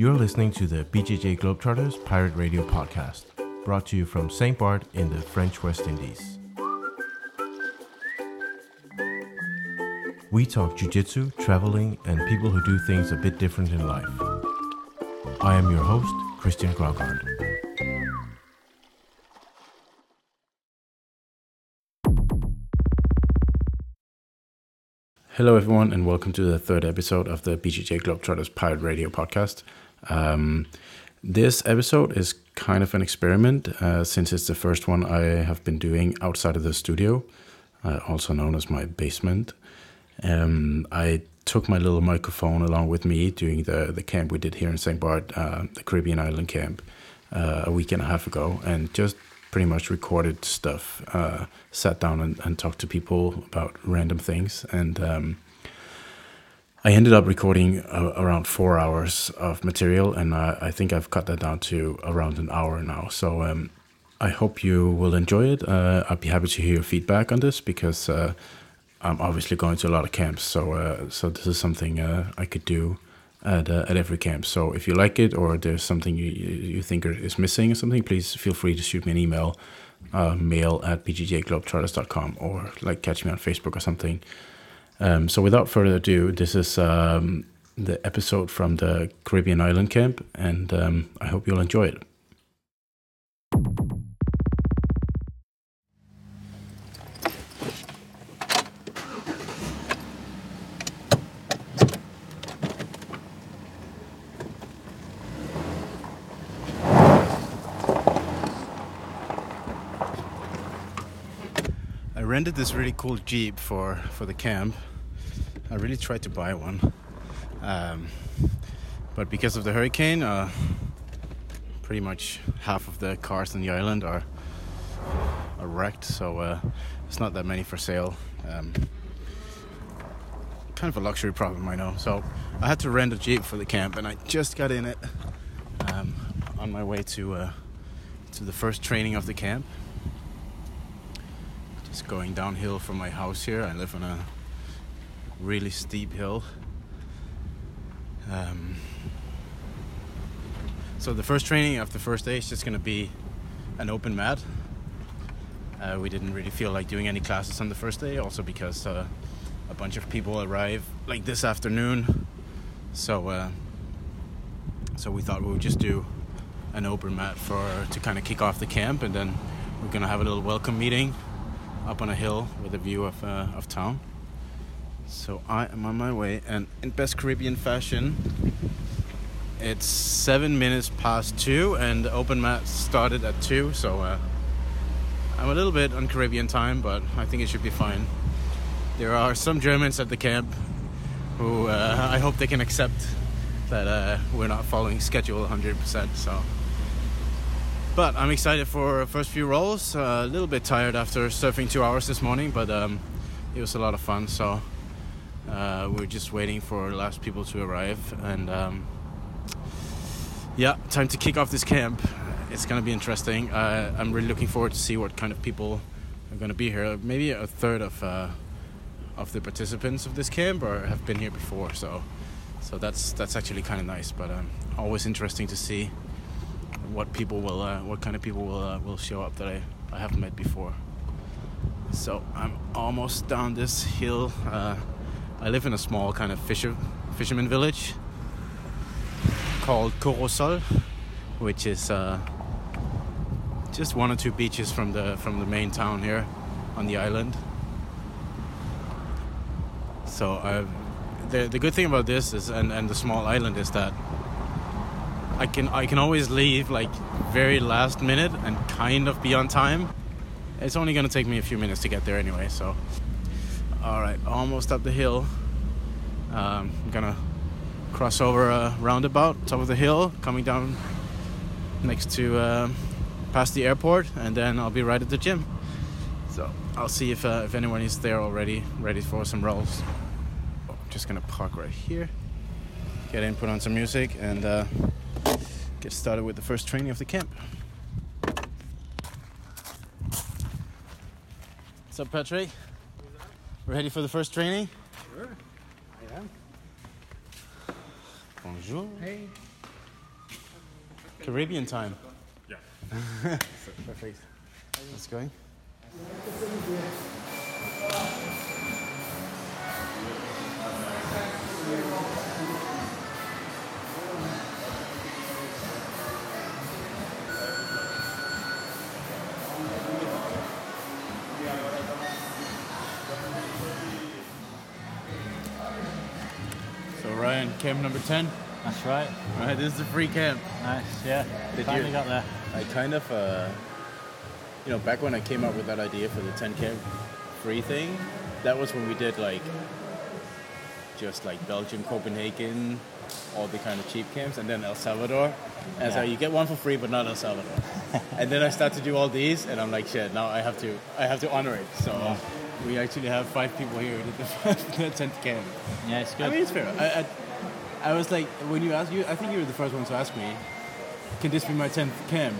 You're listening to the BJJ Globetrotters Pirate Radio podcast, brought to you from St. Bart in the French West Indies. We talk jujitsu, traveling, and people who do things a bit different in life. I am your host, Christian Graugart. Hello, everyone, and welcome to the third episode of the BJJ Globetrotters Pirate Radio podcast. Um, this episode is kind of an experiment uh, since it's the first one I have been doing outside of the studio, uh, also known as my basement. Um, I took my little microphone along with me during the, the camp we did here in St. Bart, uh, the Caribbean island camp, uh, a week and a half ago, and just pretty much recorded stuff, uh, sat down and, and, talked to people about random things. And um, I ended up recording uh, around four hours of material, and I, I, think I've cut that down to around an hour now. So um, I hope you will enjoy it. Uh, I'd be happy to hear your feedback on this because uh, I'm obviously going to a lot of camps. So, uh, so this is something uh, I could do at uh, at every camp. So if you like it or there's something you you think is missing or something, please feel free to shoot me an email, uh, mail at bjjglobetrotters.com or like catch me on Facebook or something. Um, so without further ado, this is um, the episode from the Caribbean island camp, and um, I hope you'll enjoy it. Rented this really cool Jeep for, for the camp. I really tried to buy one. Um, but because of the hurricane, uh, pretty much half of the cars on the island are, are wrecked, so uh, it's not that many for sale. Um, kind of a luxury problem, I know. So I had to rent a Jeep for the camp, and I just got in it um, on my way to, uh, to the first training of the camp. Just going downhill from my house here. I live on a really steep hill. Um, so the first training of the first day is just going to be an open mat. Uh, we didn't really feel like doing any classes on the first day, also because uh, a bunch of people arrive like this afternoon. So uh, so we thought we would just do an open mat for to kind of kick off the camp, and then we're gonna have a little welcome meeting up on a hill with a view of, uh, of town. So I am on my way, and in best Caribbean fashion, it's seven minutes past two, and the open mat started at two. So uh, I'm a little bit on Caribbean time, but I think it should be fine. There are some Germans at the camp who uh, I hope they can accept that uh, we're not following schedule 100%. So but I'm excited for first few rolls. Uh, a little bit tired after surfing two hours this morning, but um, it was a lot of fun. So uh, we're just waiting for last people to arrive, and um, yeah, time to kick off this camp. It's gonna be interesting. Uh, I'm really looking forward to see what kind of people are gonna be here. Maybe a third of uh, of the participants of this camp or have been here before. So so that's that's actually kind of nice. But um, always interesting to see what people will, uh, what kind of people will uh, will show up that I, I haven't met before. So I'm almost down this hill. Uh, I live in a small kind of fisher fisherman village called Corossol, which is uh, just one or two beaches from the from the main town here on the island. So uh, the the good thing about this is and, and the small island is that I can I can always leave like very last minute and kind of be on time. It's only gonna take me a few minutes to get there anyway. So, all right, almost up the hill. Um, I'm gonna cross over a roundabout, top of the hill, coming down next to uh, past the airport, and then I'll be right at the gym. So I'll see if uh, if anyone is there already, ready for some rolls. Oh, I'm just gonna park right here, get in, put on some music, and. Uh, get started with the first training of the camp. What's up, Patrick? We're ready for the first training? Sure, I am. Bonjour. Hey. Caribbean time. Yeah. Perfect. Let's go. Camp number 10. That's right. Right, this is the free camp. Nice. Yeah. Did Finally you- got there. I kind of, uh, you know, back when I came up with that idea for the 10k free thing, that was when we did like just like Belgium, Copenhagen, all the kind of cheap camps, and then El Salvador. And so you get one for free, but not El Salvador. and then I start to do all these, and I'm like, shit, now I have to, I have to honor it. So Yeah. we actually have five people here at the, the 10th camp. Yeah, it's good. I mean, it's fair. I, I, I was like, when you asked you, I think you were the first one to ask me, can this be my 10th cam?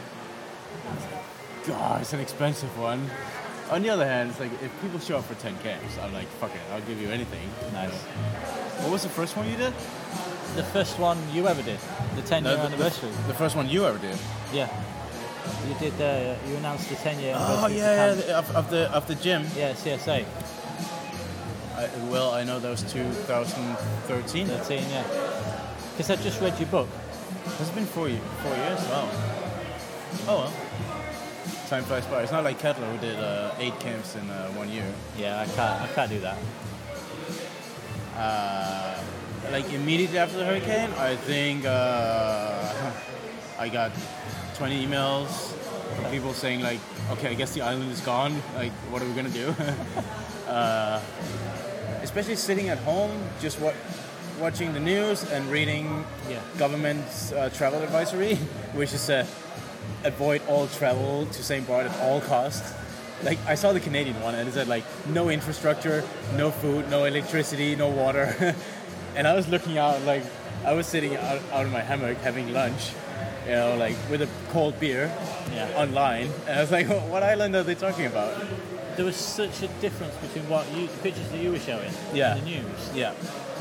Like, God, it's an expensive one. On the other hand, it's like, if people show up for 10 cams, I'm like, fuck it, I'll give you anything. nice. What was the first one you did? The first one you ever did, the 10 year the, anniversary. the first one you ever did. Yeah. You did. Uh, you announced the 10 year Oh, anniversary. yeah, yeah, of the the- of, of the, of the gym. Yeah, CSA. I, well, I know that was 2013. 13. Yeah. Because I just read your book. It's been four, four years. Wow. Oh well. Time flies by. It's not like Katla who did uh, eight camps in uh, one year. Yeah, I can't. I can't do that. Uh, like immediately after the hurricane, I think uh, I got 20 emails from people saying like, "Okay, I guess the island is gone. Like, what are we gonna do?" uh, especially sitting at home, just wa- watching the news and reading Yeah. government's uh, travel advisory, which is uh, avoid all travel to St. Barth at all costs. Like I saw the Canadian one, and it said like no infrastructure, no food, no electricity, no water, and I was looking out like I was sitting out, out in my hammock having lunch, you know, like with a cold beer Yeah. online, and I was like, what island are they talking about? There was such a difference between what you, the pictures that you were showing Yeah. in the news. Yeah,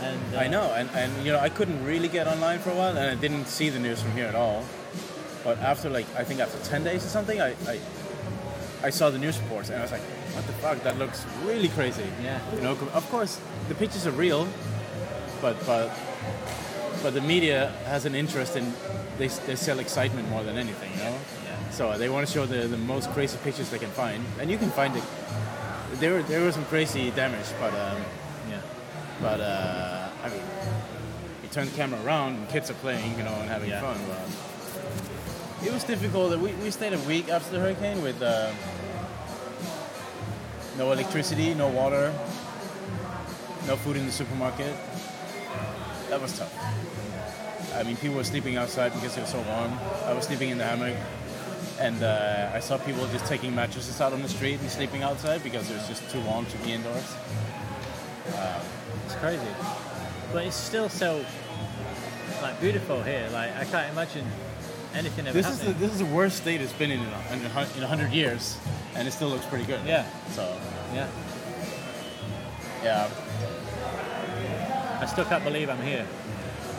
And uh, I know, and, and you know, I couldn't really get online for a while, and I didn't see the news from here at all. But after like, I think after ten days or something, I, I, I saw the news reports, and I was like, what the fuck? That looks really crazy. Yeah. You know, of course, the pictures are real, but but but the media has an interest in they, they sell excitement more than anything, you know. Yeah. So they want to show the, the most crazy pictures they can find, and you can find it. There were there was some crazy damage, but. Um. But uh, I mean, you turn the camera around and kids are playing, you know, and having Yeah. fun. But it was difficult. We, we stayed a week after the hurricane with uh, no electricity, no water, no food in the supermarket. That was tough. I mean, people were sleeping outside because it was so warm. I was sleeping in the hammock. And uh, I saw people just taking mattresses out on the street and sleeping outside because it was just too warm to be indoors. It's crazy, but it's still so like beautiful here. Like I can't imagine anything ever This is the happening. this is the worst state it's been in in a, in a, in a hundred years, and it still looks pretty good. Yeah. So yeah, yeah, I still can't believe I'm here.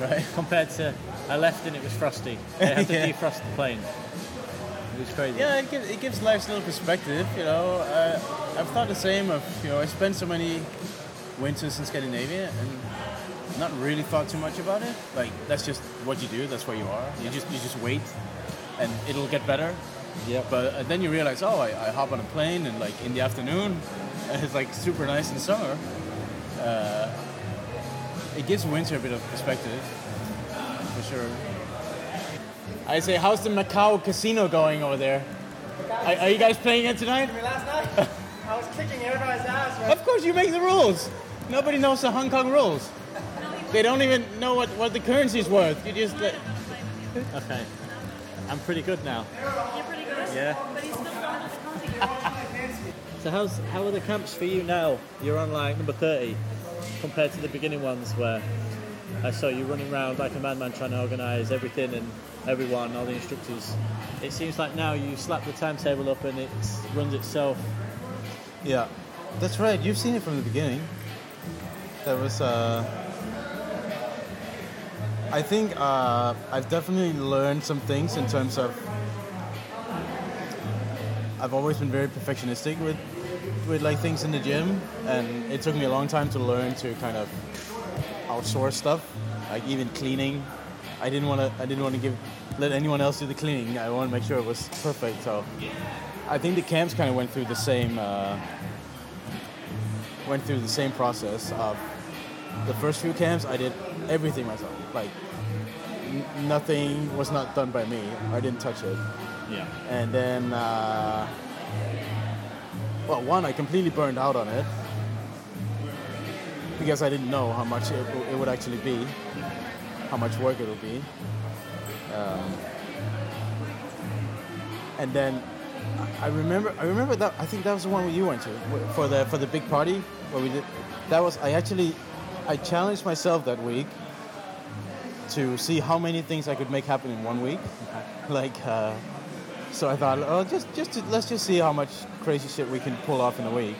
right. Compared to I left and it was frosty. They had to Yeah. defrost the plane. It was crazy. Yeah, it gives, it gives life a little perspective. You know, uh, I've thought the same. Of you know, I spent so many winters in Scandinavia and not really thought too much about it. Like that's just what you do. That's where you are. You just you just wait, and it'll get better. Yep. But uh, then you realize, oh, I, I hop on a plane and like in the afternoon, and it's like super nice in summer. Uh, it gives winter a bit of perspective, for sure. I say, how's the Macau casino going over there? Are, are you guys playing it tonight? last night. I was kicking everybody's ass. Man. Of course, you make the rules. Nobody knows the Hong Kong rules. They don't even know what, what the currency is worth. You just let, Okay. I'm pretty good now. You're pretty good. Yeah. But he's still going to the county. So how's how are the camps for you now? You're on like number 30 compared to the beginning ones where I saw you running around like a madman trying to organise everything and everyone, all the instructors. It seems like now you slap the timetable up and it runs itself. Yeah, that's right. You've seen it from the beginning. That was uh, I think uh, I've definitely learned some things in terms of. I've always been very perfectionistic with, with like things in the gym, and it took me a long time to learn to kind of outsource stuff, like even cleaning. I didn't want to. I didn't want to give let anyone else do the cleaning. I want to make sure it was perfect. So, I think the camps kind of went through the same. Uh, went through the same process of the first few camps. I did everything myself. Like n- nothing was not done by me. I didn't touch it. Yeah. And then, uh, well, one, I completely burned out on it because I didn't know how much it, it would actually be, how much work it would be. Um, and then I remember, I remember that. I think that was the one you went to for the for the big party where we did. That was I actually, I challenged myself that week to see how many things I could make happen in one week. Like, uh, so I thought, oh, just just to, let's just see how much crazy shit we can pull off in a week.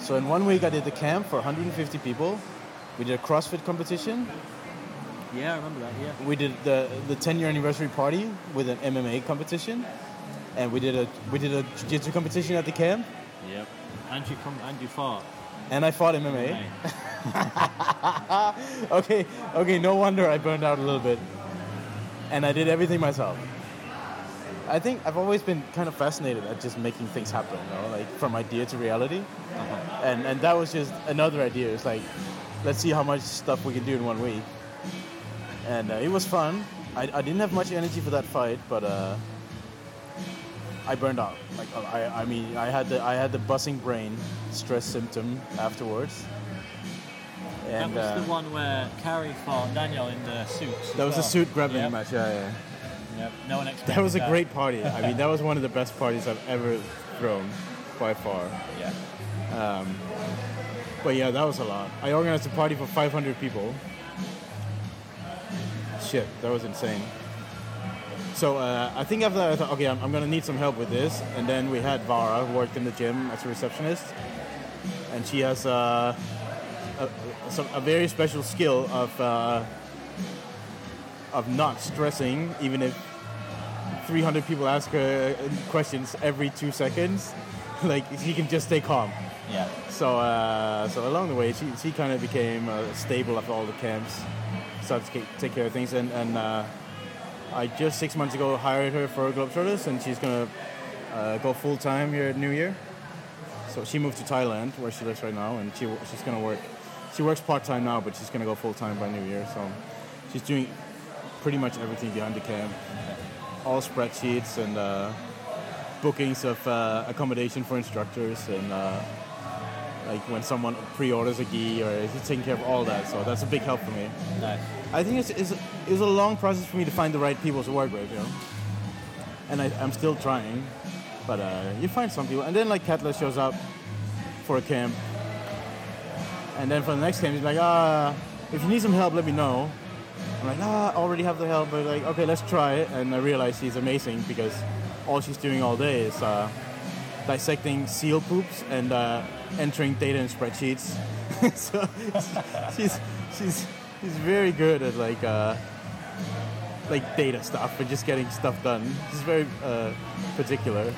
So in one week, I did the camp for 150 people. We did a CrossFit competition. Yeah, I remember that. Yeah. We did the the 10 year anniversary party with an MMA competition, and we did a we did a jiu-jitsu competition at the camp. Yep. And you come and you fought. And I fought MMA. okay, okay, no wonder I burned out a little bit. And I did everything myself. I think I've always been kind of fascinated at just making things happen, you know, like from idea to reality. And and that was just another idea. It's like, let's see how much stuff we can do in one week. And uh, it was fun. I, I didn't have much energy for that fight, but uh, I burned out. Like I, I mean, I had the I had the buzzing brain stress symptom afterwards. And that was uh, the one where Carrie fought Daniel in the suits. as that was a suit grabbing Yep. match. Yeah, yeah. Yep. No one expected That was a great party. I mean, that was one of the best parties I've ever thrown, by far. Yeah. Um, but yeah, that was a lot. I organized a party for 500 people. Shit, that was insane. So uh, I think after that, I thought, okay, I'm, I'm gonna need some help with this. And then we had Vara, who worked in the gym as a receptionist, and she has uh, a, a, some, a very special skill of uh, of not stressing, even if 300 people ask her questions every two seconds. like she can just stay calm. Yeah. So, uh, so along the way, she, she kind of became a staple of all the camps. Started to take care of things, and, and uh, I just six months ago hired her for Globetrotters, and she's gonna uh, go full time here at New Year. So she moved to Thailand, where she lives right now, and she she's gonna work. She works part time now, but she's gonna go full time by New Year. So she's doing pretty much everything behind the camp, all spreadsheets and uh, bookings of uh, accommodation for instructors and. Uh, like when someone pre-orders a gi or taking care of all that so that's a big help for me Nice. I think it's, it's, it was a long process for me to find the right people to work with you know? And I, i'm still trying but uh, you find some people. And then like Katla shows up for a camp. And then for the next camp he's like ah if you need some help let me know. I'm like ah i already have the help but like okay let's try it. And i realize she's amazing because all she's doing all day is uh, dissecting seal poops and uh, entering data in spreadsheets. so she's she's she's very good at like uh, like data stuff and just getting stuff done. He's very uh, particular.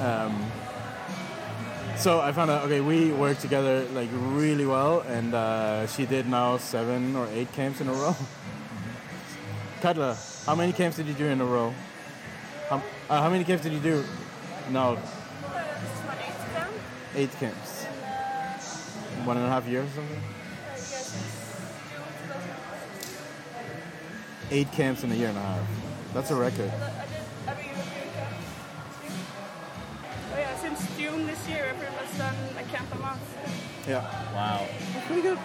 Um, so I found out okay we work together like really well, and uh, she did now seven or eight camps in a row. Katla, how many camps did you do in a row? How, uh, how many camps did you do? No, This is my eighth exam. eight camps. One and a half years or something? Eight camps in a year and a half. That's a record. I did every European camp. Oh yeah, since June this year, I've pretty much done a camp a month. Yeah. Wow. That's pretty good.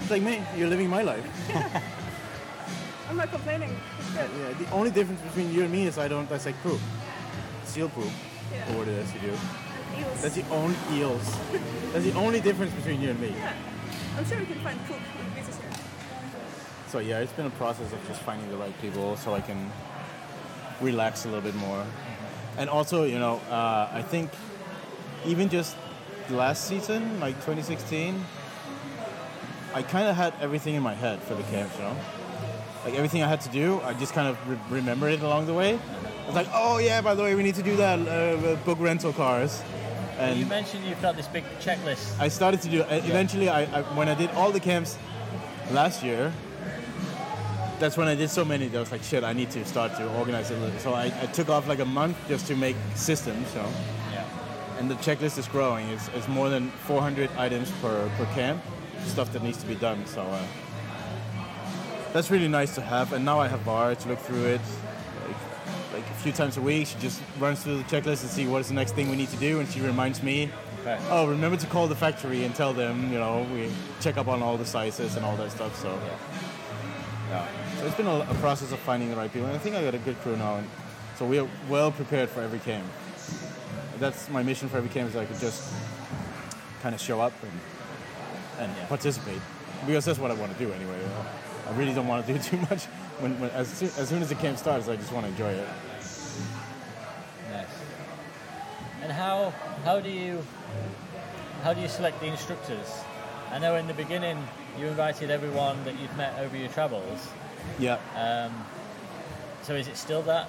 It's like me, you're living my life. I'm not complaining. It's good. Yeah, the only difference between you and me is I don't dissect poop. Seal poop, Yeah. or what it is you do. Eels. That's the only eels. That's the only difference between you and me. Yeah. I'm sure we can find poop with visas here. So yeah, it's been a process of just finding the right people so I can relax a little bit more. And also, you know, uh, I think even just last season, like 2016, I kind of had everything in my head for the camps, you know. like everything I had to do, I just kind of re- remembered it along the way. I was like, oh yeah, by the way, we need to do that uh, book rental cars, And You mentioned you've got this big checklist. I started to do. uh, Eventually, I, I when I did all the camps last year. That's when I did so many. that I was like, shit, I need to start to organize it. a little. So I, I took off like a month just to make systems. So Yeah. and the checklist is growing. It's, it's more than 400 items per, per camp, stuff that needs to be done. So uh, that's really nice to have. And now I have Var to look through it. Like, like a few times a week, she just runs through the checklist and see what is the next thing we need to do, and she reminds me. Okay. Oh, remember to call the factory and tell them, you know, we check up on all the sizes and all that stuff. So, yeah. So it's been a, a process of finding the right people, and I think I got a good crew now. And so we are well prepared for every camp that's my mission for every camp is I could just kind of show up and, and Yeah. participate because that's what I want to do anyway. I really don't want to do too much. When, when as, soon, as soon as the camp starts, I just want to enjoy it. Nice. And how how do you how do you select the instructors? I know in the beginning you invited everyone that you've met over your travels. Yeah. Um, so is it still that?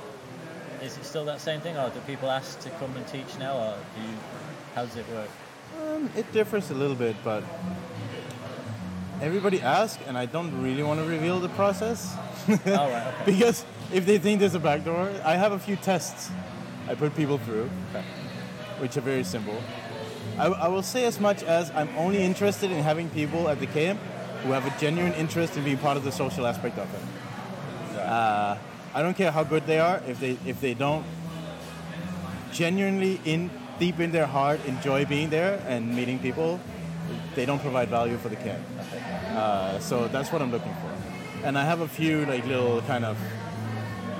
Is it still that same thing, or do people ask to come and teach now, or do you? How does it work? Um, it differs a little bit, but everybody asks, and I don't really want to reveal the process All right. Okay. because if they think there's a backdoor, I have a few tests I put people through, which are very simple. I, I will say as much as I'm only interested in having people at the camp who have a genuine interest in being part of the social aspect of it. Uh, I don't care how good they are if they if they don't genuinely in deep in their heart enjoy being there and meeting people, they don't provide value for the camp. Uh, so that's what I'm looking for. And I have a few like little kind of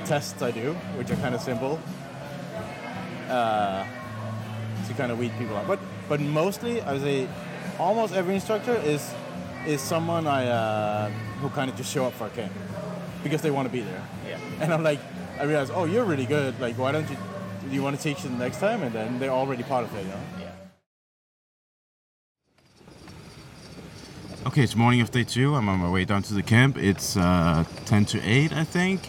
tests I do, which are kind of simple. Uh, to kind of weed people out. But but mostly, I would say, almost every instructor is is someone I uh, who kind of just show up for a camp because they want to be there. Yeah. And I'm like, I realize, oh, you're really good. Like, why don't you? Do you want to teach it next time? And then they're already part of it. You know? Yeah. Okay, it's morning of day two. I'm on my way down to the camp. It's uh, 10 to 8, I think.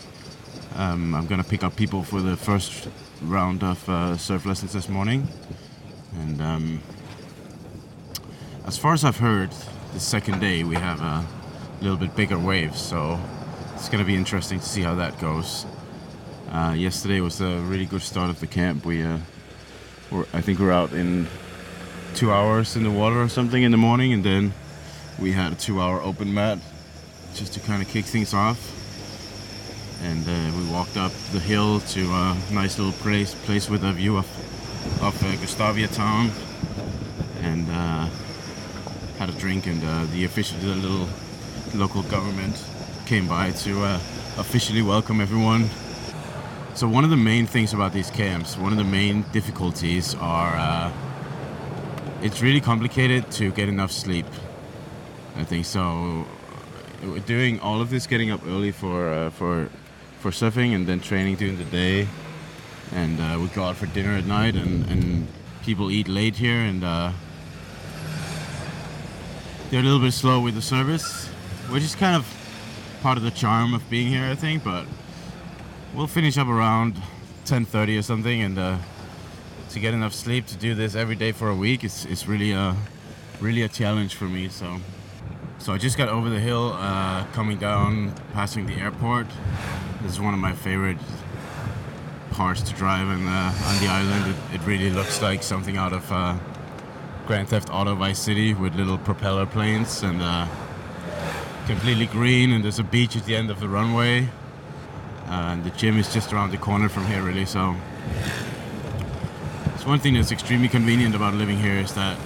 Um, I'm gonna pick up people for the first round of uh, surf lessons this morning. And um, as far as I've heard, the second day we have a little bit bigger waves, so it's gonna be interesting to see how that goes. Uh, yesterday was a really good start of the camp. We, uh, I think, we're out in two hours in the water or something in the morning, and then we had a two-hour open mat just to kind of kick things off. And uh, we walked up the hill to a nice little place, place with a view of of uh, Gustavia town, and uh, had a drink. And uh, the official, the little local government came by to uh, officially welcome everyone. So one of the main things about these camps, one of the main difficulties are uh, it's really complicated to get enough sleep. I think so. Doing all of this, getting up early for uh, for for surfing, and then training during the day, and uh, we go out for dinner at night, and, and people eat late here, and uh, they're a little bit slow with the service, which is kind of part of the charm of being here, I think. But we'll finish up around 10:30 or something, and uh, to get enough sleep to do this every day for a week is is really a really a challenge for me. So. So I just got over the hill, uh, coming down, passing the airport. This is one of my favorite parts to drive in, uh, on the island. It, it really looks like something out of uh, Grand Theft Auto Vice City with little propeller planes and uh, completely green. And there's a beach at the end of the runway. Uh, and the gym is just around the corner from here, really. So it's one thing that's extremely convenient about living here is that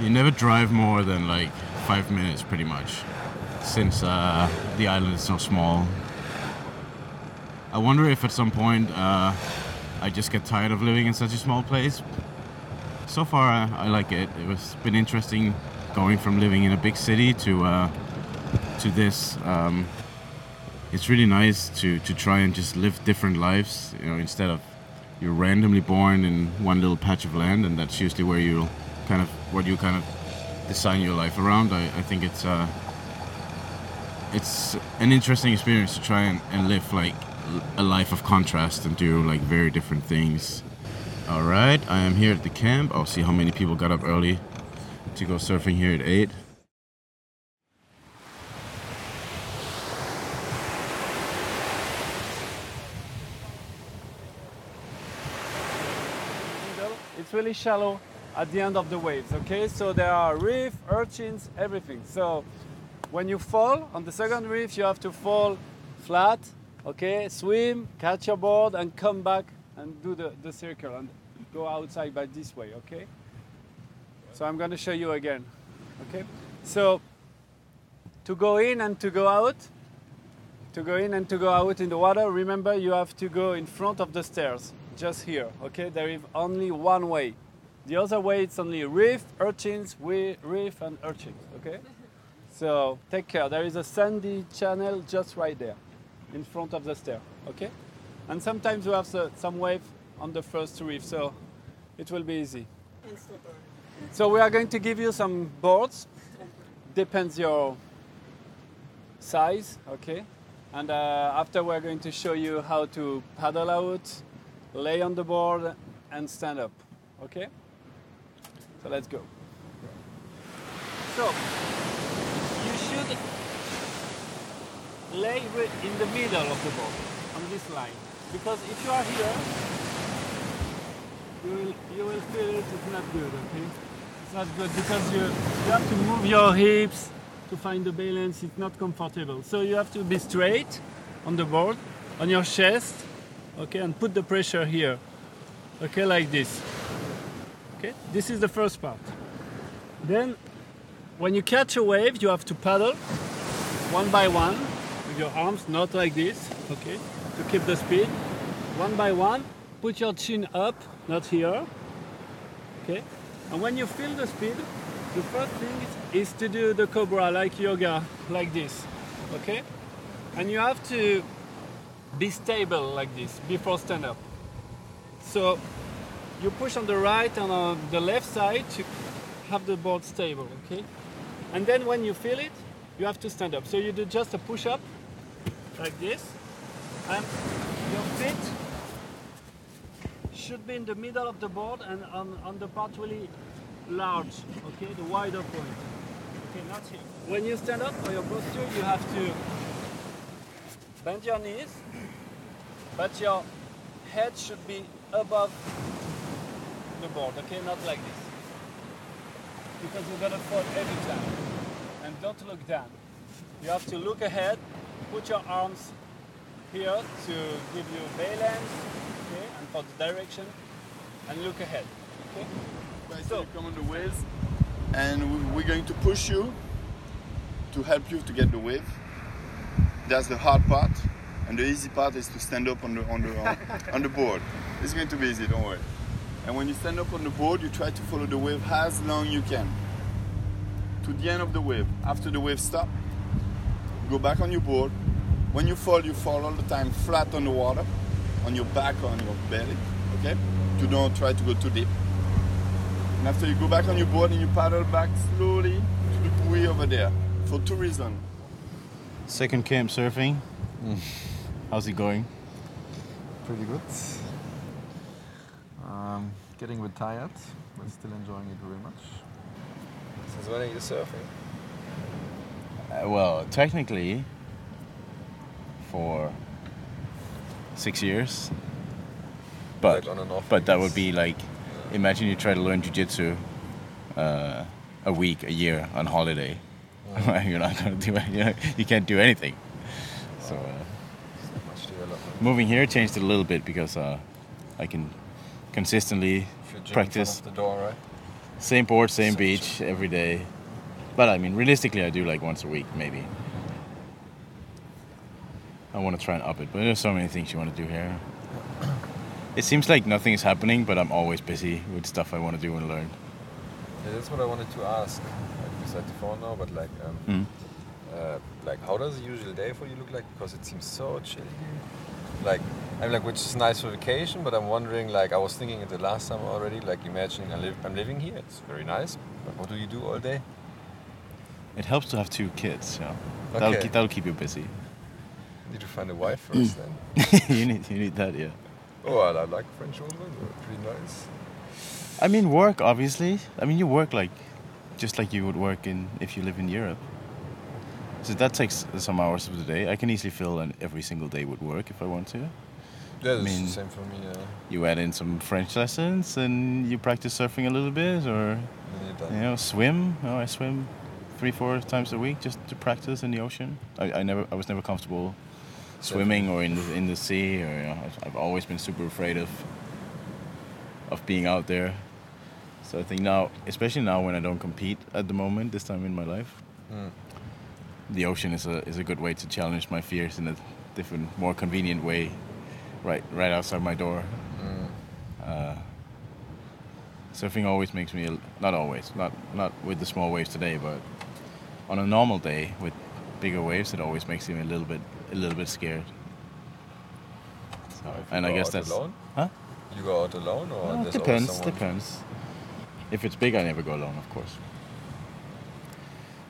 you never drive more than like five minutes, pretty much, since uh, the island is so small. I wonder if at some point uh, I just get tired of living in such a small place. So far, I, I like it. It was been interesting going from living in a big city to uh, to this. Um, it's really nice to, to try and just live different lives. You know, instead of you're randomly born in one little patch of land, and that's usually where you kind of what you kind of design your life around. I, I think it's uh, it's an interesting experience to try and, and live like a life of contrast and do like very different things. All right, I am here at the camp. I'll see how many people got up early to go surfing here at eight. It's really shallow at the end of the waves, okay? So there are reef, urchins, everything. So when you fall on the second reef, you have to fall flat, okay? Swim, catch your board, and come back and do the, the circle and go outside by this way, okay? So I'm going to show you again, okay? So to go in and to go out, to go in and to go out in the water, remember you have to go in front of the stairs, just here, okay? There is only one way. The other way it's only reef, urchins, reef and urchins, okay? So take care. There is a sandy channel just right there, in front of the stair, okay? And sometimes you have some wave on the first reef, so it will be easy. So we are going to give you some boards. Depends your size, okay? And uh, after we're going to show you how to paddle out, lay on the board, and stand up, okay? So let's go. So you should lay in the middle of the board on this line because if you are here, you will you will feel it. It's not good, okay? It's not good because you you have to move your hips to find the balance. It's not comfortable. So you have to be straight on the board, on your chest, okay, and put the pressure here, okay, like this. Okay, this is the first part. Then, when you catch a wave, you have to paddle one by one with your arms, not like this, okay, to keep the speed. One by one, put your chin up, not here, okay. And when you feel the speed, the first thing is to do the cobra like yoga, like this, okay. And you have to be stable like this before stand up. So you push on the right and on the left side to have the board stable, okay? And then when you feel it, you have to stand up. So you do just a push up like this, and your feet should be in the middle of the board and on, on the part really large, okay? The wider point. Okay, not here. When you stand up for your posture, you have to bend your knees, but your head should be above the board, okay? Not like this. Because you're gonna fall every time. And don't look down. You have to look ahead, put your arms here to give you balance, okay, and for the direction, and look ahead, okay? Guys, So- you come on the waves, and we- we're going to push you to help you to get the wave. That's the hard part, and the easy part is to stand up on the on the on, on the board. It's going to be easy, don't worry. And when you stand up on the board, you try to follow the wave as long you can to the end of the wave. After the wave stop, go back on your board. When you fall, you fall all the time flat on the water, on your back or on your belly. Okay? You don't try to go too deep. And after you go back on your board and you paddle back slowly to the buoy over there for two reasons. Second camp surfing. How's it going? Pretty good. Um, getting a bit tired, but still enjoying it very much. Since when are you surfing? Uh, well, technically, for six years. But Like on and off but that would be like, imagine you try to learn jujitsu, uh, a week, a year on holiday. You're not gonna do it. You, know, you can't do anything. So uh, Much moving here changed it a little bit because uh, I can consistently If you're gym in front practice the door, right? same board, same beach every day. But I mean, realistically, I do like once a week, maybe. I want to try and up it, but there's so many things you want to do here. It seems like nothing is happening, but I'm always busy with stuff I want to do and learn. Yeah, that's what I wanted to ask. Like you said before now, but like, um, Mm. uh, like how does a usual day for you look like? Because it seems so chill here. Like, I'm like, which is nice for vacation, but I'm wondering, like, I was thinking it the last time already. Like, imagining I live, I'm living here. It's very nice, but what do you do all day? It helps to have two kids, Yeah, know. That'll, that'll keep you busy. Need to find a wife first then. you need you need that, yeah. Oh, I, I like French women. They're pretty nice. I mean, work obviously. I mean, you work like just like you would work in if you live in Europe. So that takes some hours of the day. I can easily fill an every single day with work if I want to. Yeah, that's mean- the same for me. Yeah. You add in some French lessons and you practice surfing a little bit, or you know, swim. Oh, I swim three, four times a week just to practice in the ocean. I, I never, I was never comfortable swimming or in the, in the sea, or you know, I've- always been super afraid of of being out there. So I think now, especially now when I don't compete at the moment, this time in my life, Mm. the ocean is a is a good way to challenge my fears in a different, more convenient way, right right outside my door. Mm. Uh, surfing always makes me not always not not with the small waves today, but on a normal day with bigger waves, it always makes me a little bit a little bit scared. So, and I guess that's alone? huh? You go out alone, or it depends. Depends. If it's big, I never go alone, of course.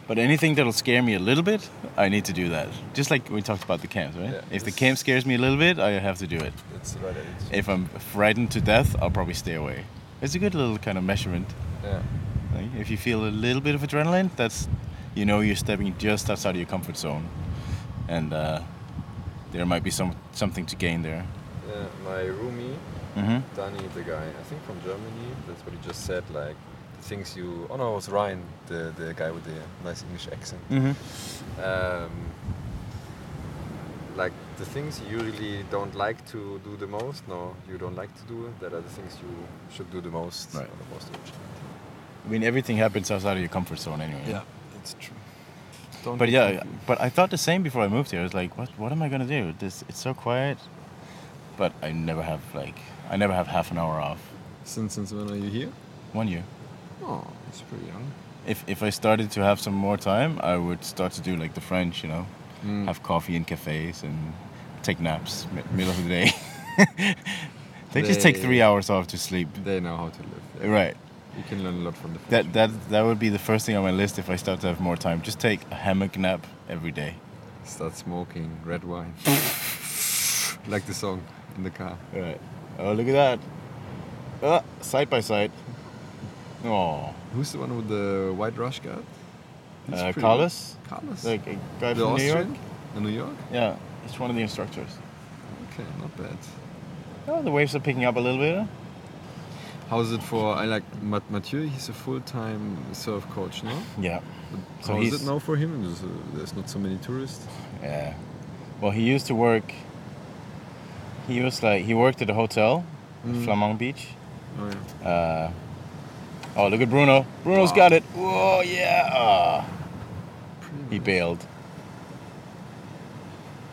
But anything that'll scare me a little bit, I need to do that. Just like we talked about the camps, right? Yeah, if the camp scares me a little bit, I have to do it. That's the right attitude. If I'm frightened to death, I'll probably stay away. It's a good little kind of measurement. Yeah. Like, if you feel a little bit of adrenaline, that's you know you're stepping just outside of your comfort zone, and uh, there might be some something to gain there. Yeah, my roomie, hmm Danny, the guy, I think from Germany, that's what he just said, like, the things you, oh no, it was Ryan, the, the guy with the nice English accent. hmm Um, like, the things you really don't like to do the most, no, you don't like to do, that are the things you should do the most Right. the most. I mean, everything happens outside of your comfort zone anyway. Yeah, that's true. Don't But yeah, but I thought the same before I moved here. I was like, what what am I gonna do? This it's so quiet. But I never have like I never have half an hour off. Since, since when are you here? One year. Oh, it's pretty young. If if I started to have some more time, I would start to do like the French, you know, Mm. have coffee in cafes and take naps mi- middle of the day. they, just take three hours off to sleep. They know how to live. yeah. Right. You can learn a lot from the That French. that that would be the first thing on my list if I start to have more time. Just take a hammock nap every day. Start smoking red wine. like the song in the car. Right. Oh, look at that. Ah, side by side. Oh, Who's the one with the white rush guard? He's uh, Carlos, good. Carlos? like a guy the from New York. Austrian? In New York? Yeah, he's one of the instructors. Okay, not bad. Oh, the waves are picking up a little bit. huh? How's it for, I like Mathieu, he's a full-time surf coach, now. Yeah. So How is it now for him? There's, uh, there's not so many tourists. Yeah. Well, he used to work. He was like he worked at a hotel, Mm. Flamand Beach. Oh yeah. Uh, oh, look at Bruno. Bruno's Wow. got it. Whoa, yeah. Ah. He bailed.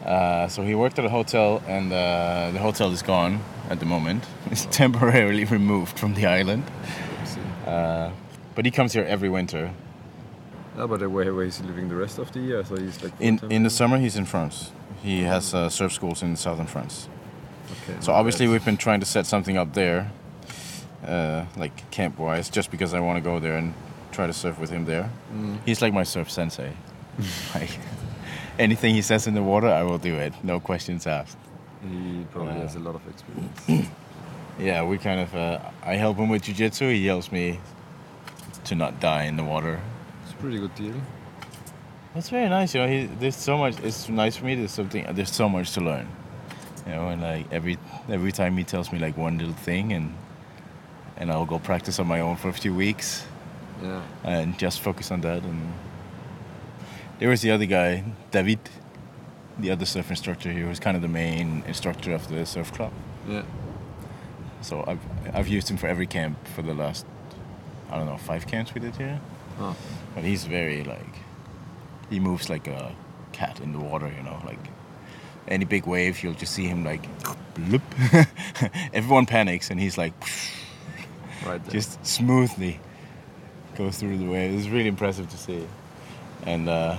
Uh, so he worked at a hotel, and uh, the hotel is gone at the moment. It's temporarily removed from the island. Uh, but he comes here every winter. Yeah, but uh, where, where is he living the rest of the year? Thought he's like In in the summer, he's in France. He has uh, surf schools in southern France. Okay, So obviously, we've been trying to set something up there, uh, like camp wise, just because I want to go there and try to surf with him there. Mm. He's like my surf sensei. like anything he says in the water, I will do it, no questions asked. He probably has a lot of experience. Yeah, we kind of. Uh, I help him with jujitsu. He helps me to not die in the water. it's a pretty good deal. That's very nice, you know. He, there's so much. It's nice for me. There's something. There's so much to learn, you know. And like every every time he tells me like one little thing, and and I'll go practice on my own for a few weeks, Yeah. and just focus on that. And there was the other guy, David, the other surf instructor. Here. He was kind of the main instructor of the surf club. Yeah. So I've I've used him for every camp for the last I don't know five camps we did here. Oh. But he's very like he moves like a cat in the water, you know, like any big wave you'll just see him like bloop. Everyone panics and he's like Right there. just smoothly goes through the wave. It's really impressive to see. And uh,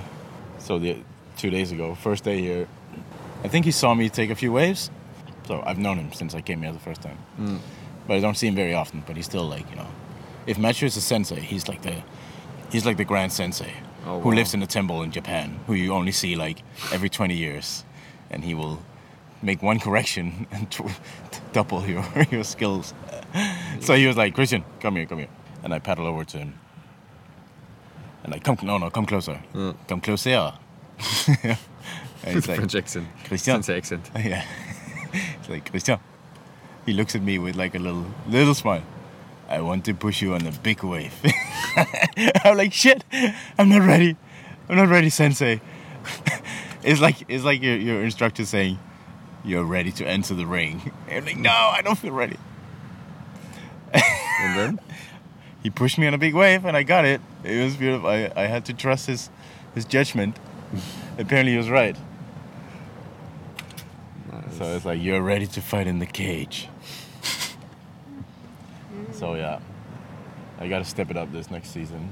so the two days ago, first day here, I think he saw me take a few waves. So I've known him since I came here the first time. Mm. But I don't see him very often. But he's still like you know, if Matthew is a sensei, he's like the he's like the grand sensei. Oh, who lives in a temple in Japan, who you only see like every 20 years, and he will make one correction and tw- double your your skills. so he was like, Christian, come here, come here, and I paddle over to him, and like, come, no, no, come closer, mm. come closer. he's like, French accent. Christian. Sensei accent. yeah. It's like Christian. He looks at me with like a little little smile. I want to push you on a big wave. I'm like shit. I'm not ready. I'm not ready, Sensei. it's like it's like your your instructor saying, "You're ready to enter the ring." I'm like, no, I don't feel ready. And then? He pushed me on a big wave, and I got it. It was beautiful. I, I had to trust his his judgment. Apparently, he was right. So it's like you're ready to fight in the cage. so yeah, I gotta step it up this next season.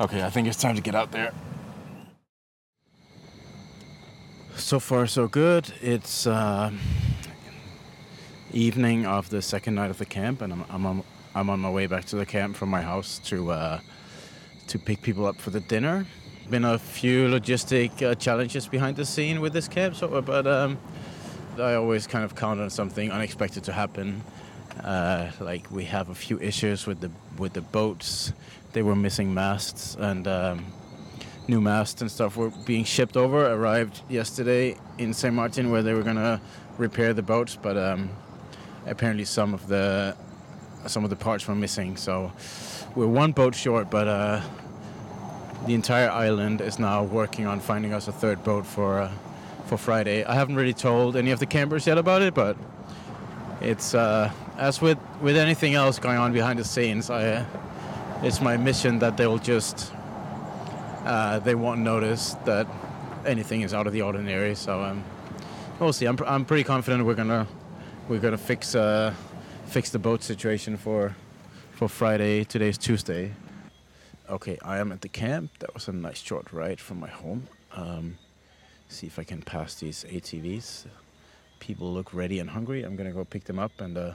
Okay, I think it's time to get out there. So far, so good. It's uh, evening of the second night of the camp, and I'm I'm on, I'm on my way back to the camp from my house to uh, to pick people up for the dinner. Been a few logistic uh, challenges behind the scene with this camp, so but um, I always kind of count on something unexpected to happen. Uh, like we have a few issues with the with the boats. They were missing masts and um, new masts and stuff were being shipped over. Arrived yesterday in Saint Martin where they were gonna repair the boats, but um, apparently some of the some of the parts were missing. So we're one boat short, but uh, the entire island is now working on finding us a third boat for uh, for Friday. I haven't really told any of the campers yet about it, but it's uh, as with with anything else going on behind the scenes. I it's my mission that they will just uh, they won't notice that anything is out of the ordinary. So um, we'll see. I'm, I'm pretty confident we're gonna we're gonna fix uh, fix the boat situation for for Friday. Today's Tuesday. Okay, I am at the camp. That was a nice short ride from my home. Um, see if I can pass these ATVs. People look ready and hungry. I'm gonna go pick them up, and uh,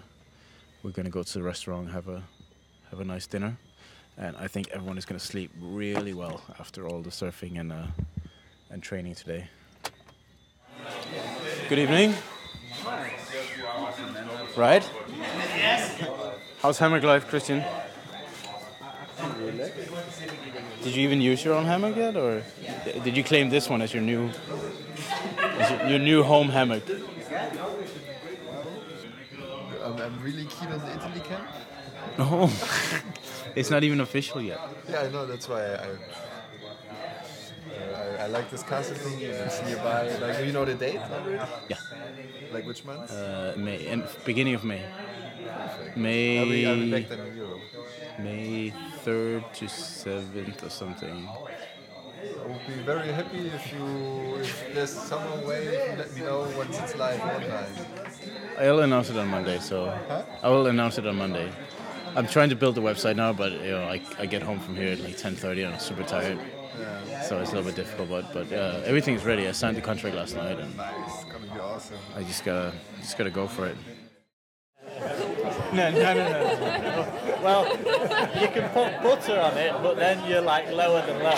we're gonna go to the restaurant have a have a nice dinner. And I think everyone is gonna sleep really well after all the surfing and uh, and training today. Good evening. Right? Yes. How's hammock life, Christian? Did you even use your own hammock yet, or did you claim this one as your new as your, your new home hammock? I'm, I'm really keen on the Italy camp. No, oh. it's not even official yet. Yeah, I know. That's why I. I, I, I like this castle thing. It's nearby. Like, do you know the date already? Yeah. Like which month? Uh, May and beginning of May. I'll be, I'll be May back then in Europe. May third to seventh or something. I would be very happy if you, if there's some way, can let me know once it's live online. I'll announce it on Monday. So I will announce it on Monday. I'm trying to build the website now, but you know, I, I get home from here at like 10:30 and I'm super tired, so it's a little bit difficult. But but uh, everything's ready. I signed the contract last night, and It's gonna be awesome. I just gotta just gotta go for it. No, no, no, no. Well, you can put butter on it, but then you're like lower than low.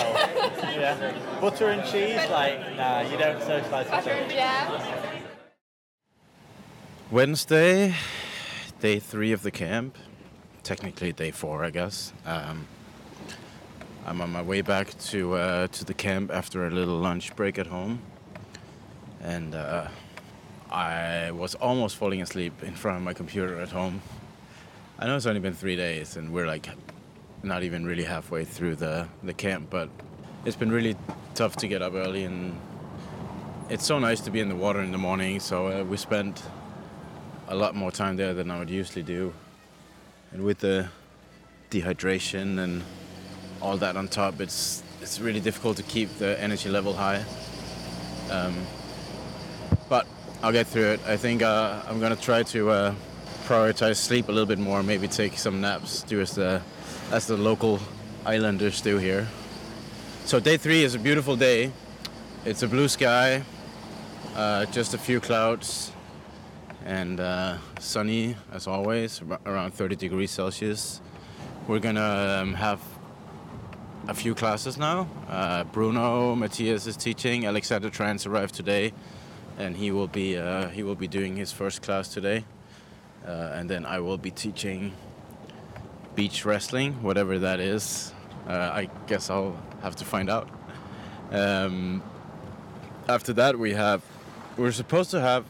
Yeah. Butter and cheese, like, nah, you don't socialise with cheese. Yeah. Wednesday, day three of the camp. Technically day four, I guess. Um, I'm on my way back to uh, to the camp after a little lunch break at home, and uh, I was almost falling asleep in front of my computer at home. I know it's only been three days, and we're like not even really halfway through the the camp, but it's been really tough to get up early, and it's so nice to be in the water in the morning. So uh, we spent a lot more time there than I would usually do. And with the dehydration and all that on top, it's it's really difficult to keep the energy level high. Um, but I'll get through it. I think uh, I'm gonna try to uh, prioritize sleep a little bit more. Maybe take some naps, do as the as the local islanders do here. So day three is a beautiful day. It's a blue sky, uh, just a few clouds, and uh, sunny as always, around 30 degrees Celsius. We're gonna um, have a few classes now. Uh, Bruno Matthias is teaching. Alexander Trans arrived today, and he will be uh, he will be doing his first class today. Uh, and then I will be teaching beach wrestling, whatever that is. Uh, I guess I'll have to find out. Um, after that, we have we're supposed to have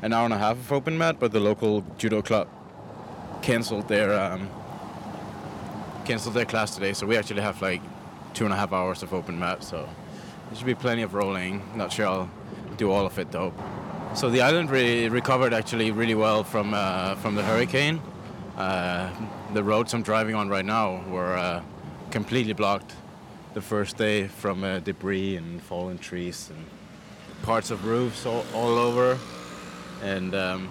an hour and a half of open mat, but the local judo club canceled their um, canceled their class today, so we actually have like two and a half hours of open mat. So there should be plenty of rolling. Not sure I'll do all of it though. So the island really recovered actually really well from uh, from the hurricane. Uh, the roads I'm driving on right now were uh, completely blocked the first day from uh, debris and fallen trees and parts of roofs all, all over, and um,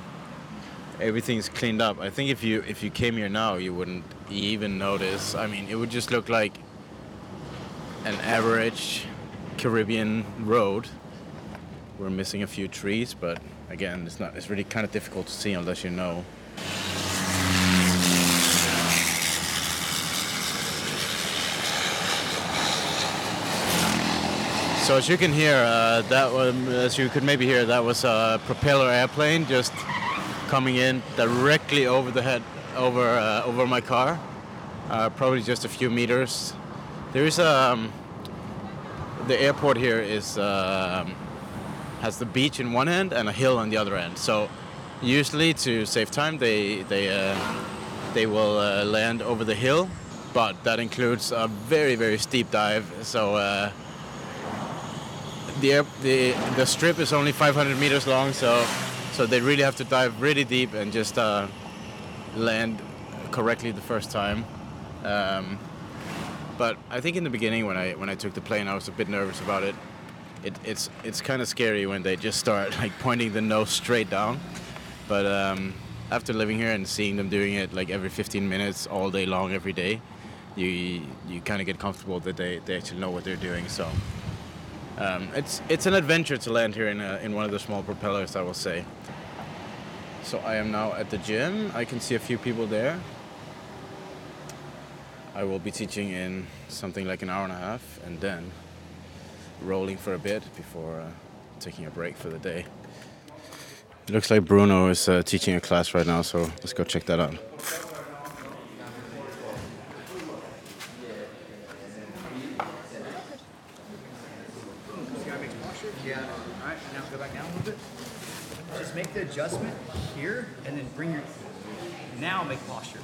everything's cleaned up. I think if you if you came here now, you wouldn't even notice. I mean, it would just look like an average Caribbean road. We're missing a few trees, but again, it's not. It's really kind of difficult to see unless you know. So as you can hear, uh, that was, as you could maybe hear, that was a propeller airplane just coming in directly over the head, over uh, over my car, uh, probably just a few meters. There is um, the airport here is um, has the beach in one end and a hill on the other end. So usually to save time, they they uh, they will uh, land over the hill, but that includes a very very steep dive. So uh, the, air, the the strip is only 500 meters long, so so they really have to dive really deep and just uh, land correctly the first time. Um, but I think in the beginning when I when I took the plane, I was a bit nervous about it. it it's it's kind of scary when they just start like pointing the nose straight down. But um, after living here and seeing them doing it like every 15 minutes all day long every day, you you kind of get comfortable that they, they actually know what they're doing. So um, it's it's an adventure to land here in a, in one of the small propellers, I will say. So I am now at the gym. I can see a few people there. I will be teaching in something like an hour and a half, and then rolling for a bit before uh, taking a break for the day. It looks like Bruno is uh, teaching a class right now, so let's go check that out. Just make the adjustment here, and then bring your. Now make posture.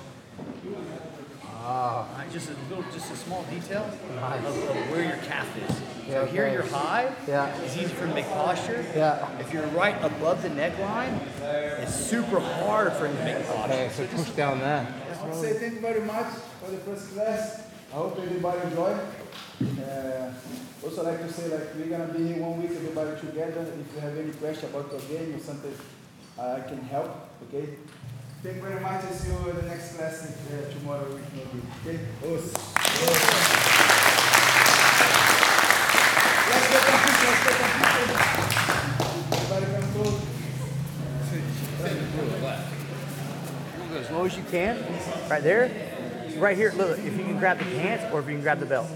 Ah. All right. Just a little, just a small detail of, of where your calf is. So Yeah, here okay. you're high. Yeah. It's easy for him to make posture. Yeah. If you're right above the neckline, it's super hard for him to make posture. Okay, so push down there. Say thank you very much for the first class. I hope everybody enjoy. Uh, also like to say like we're gonna be here one week everybody together. If you have any question about your game or something, uh, I can help. Okay. Thank you very much. I see you in the next class uh, tomorrow with me. Okay. Os. Let's get some pictures. Let's get some pictures. Everybody come close. Go as low as you can, right there. Right here, look, if you can grab the pants or if you can grab the belt.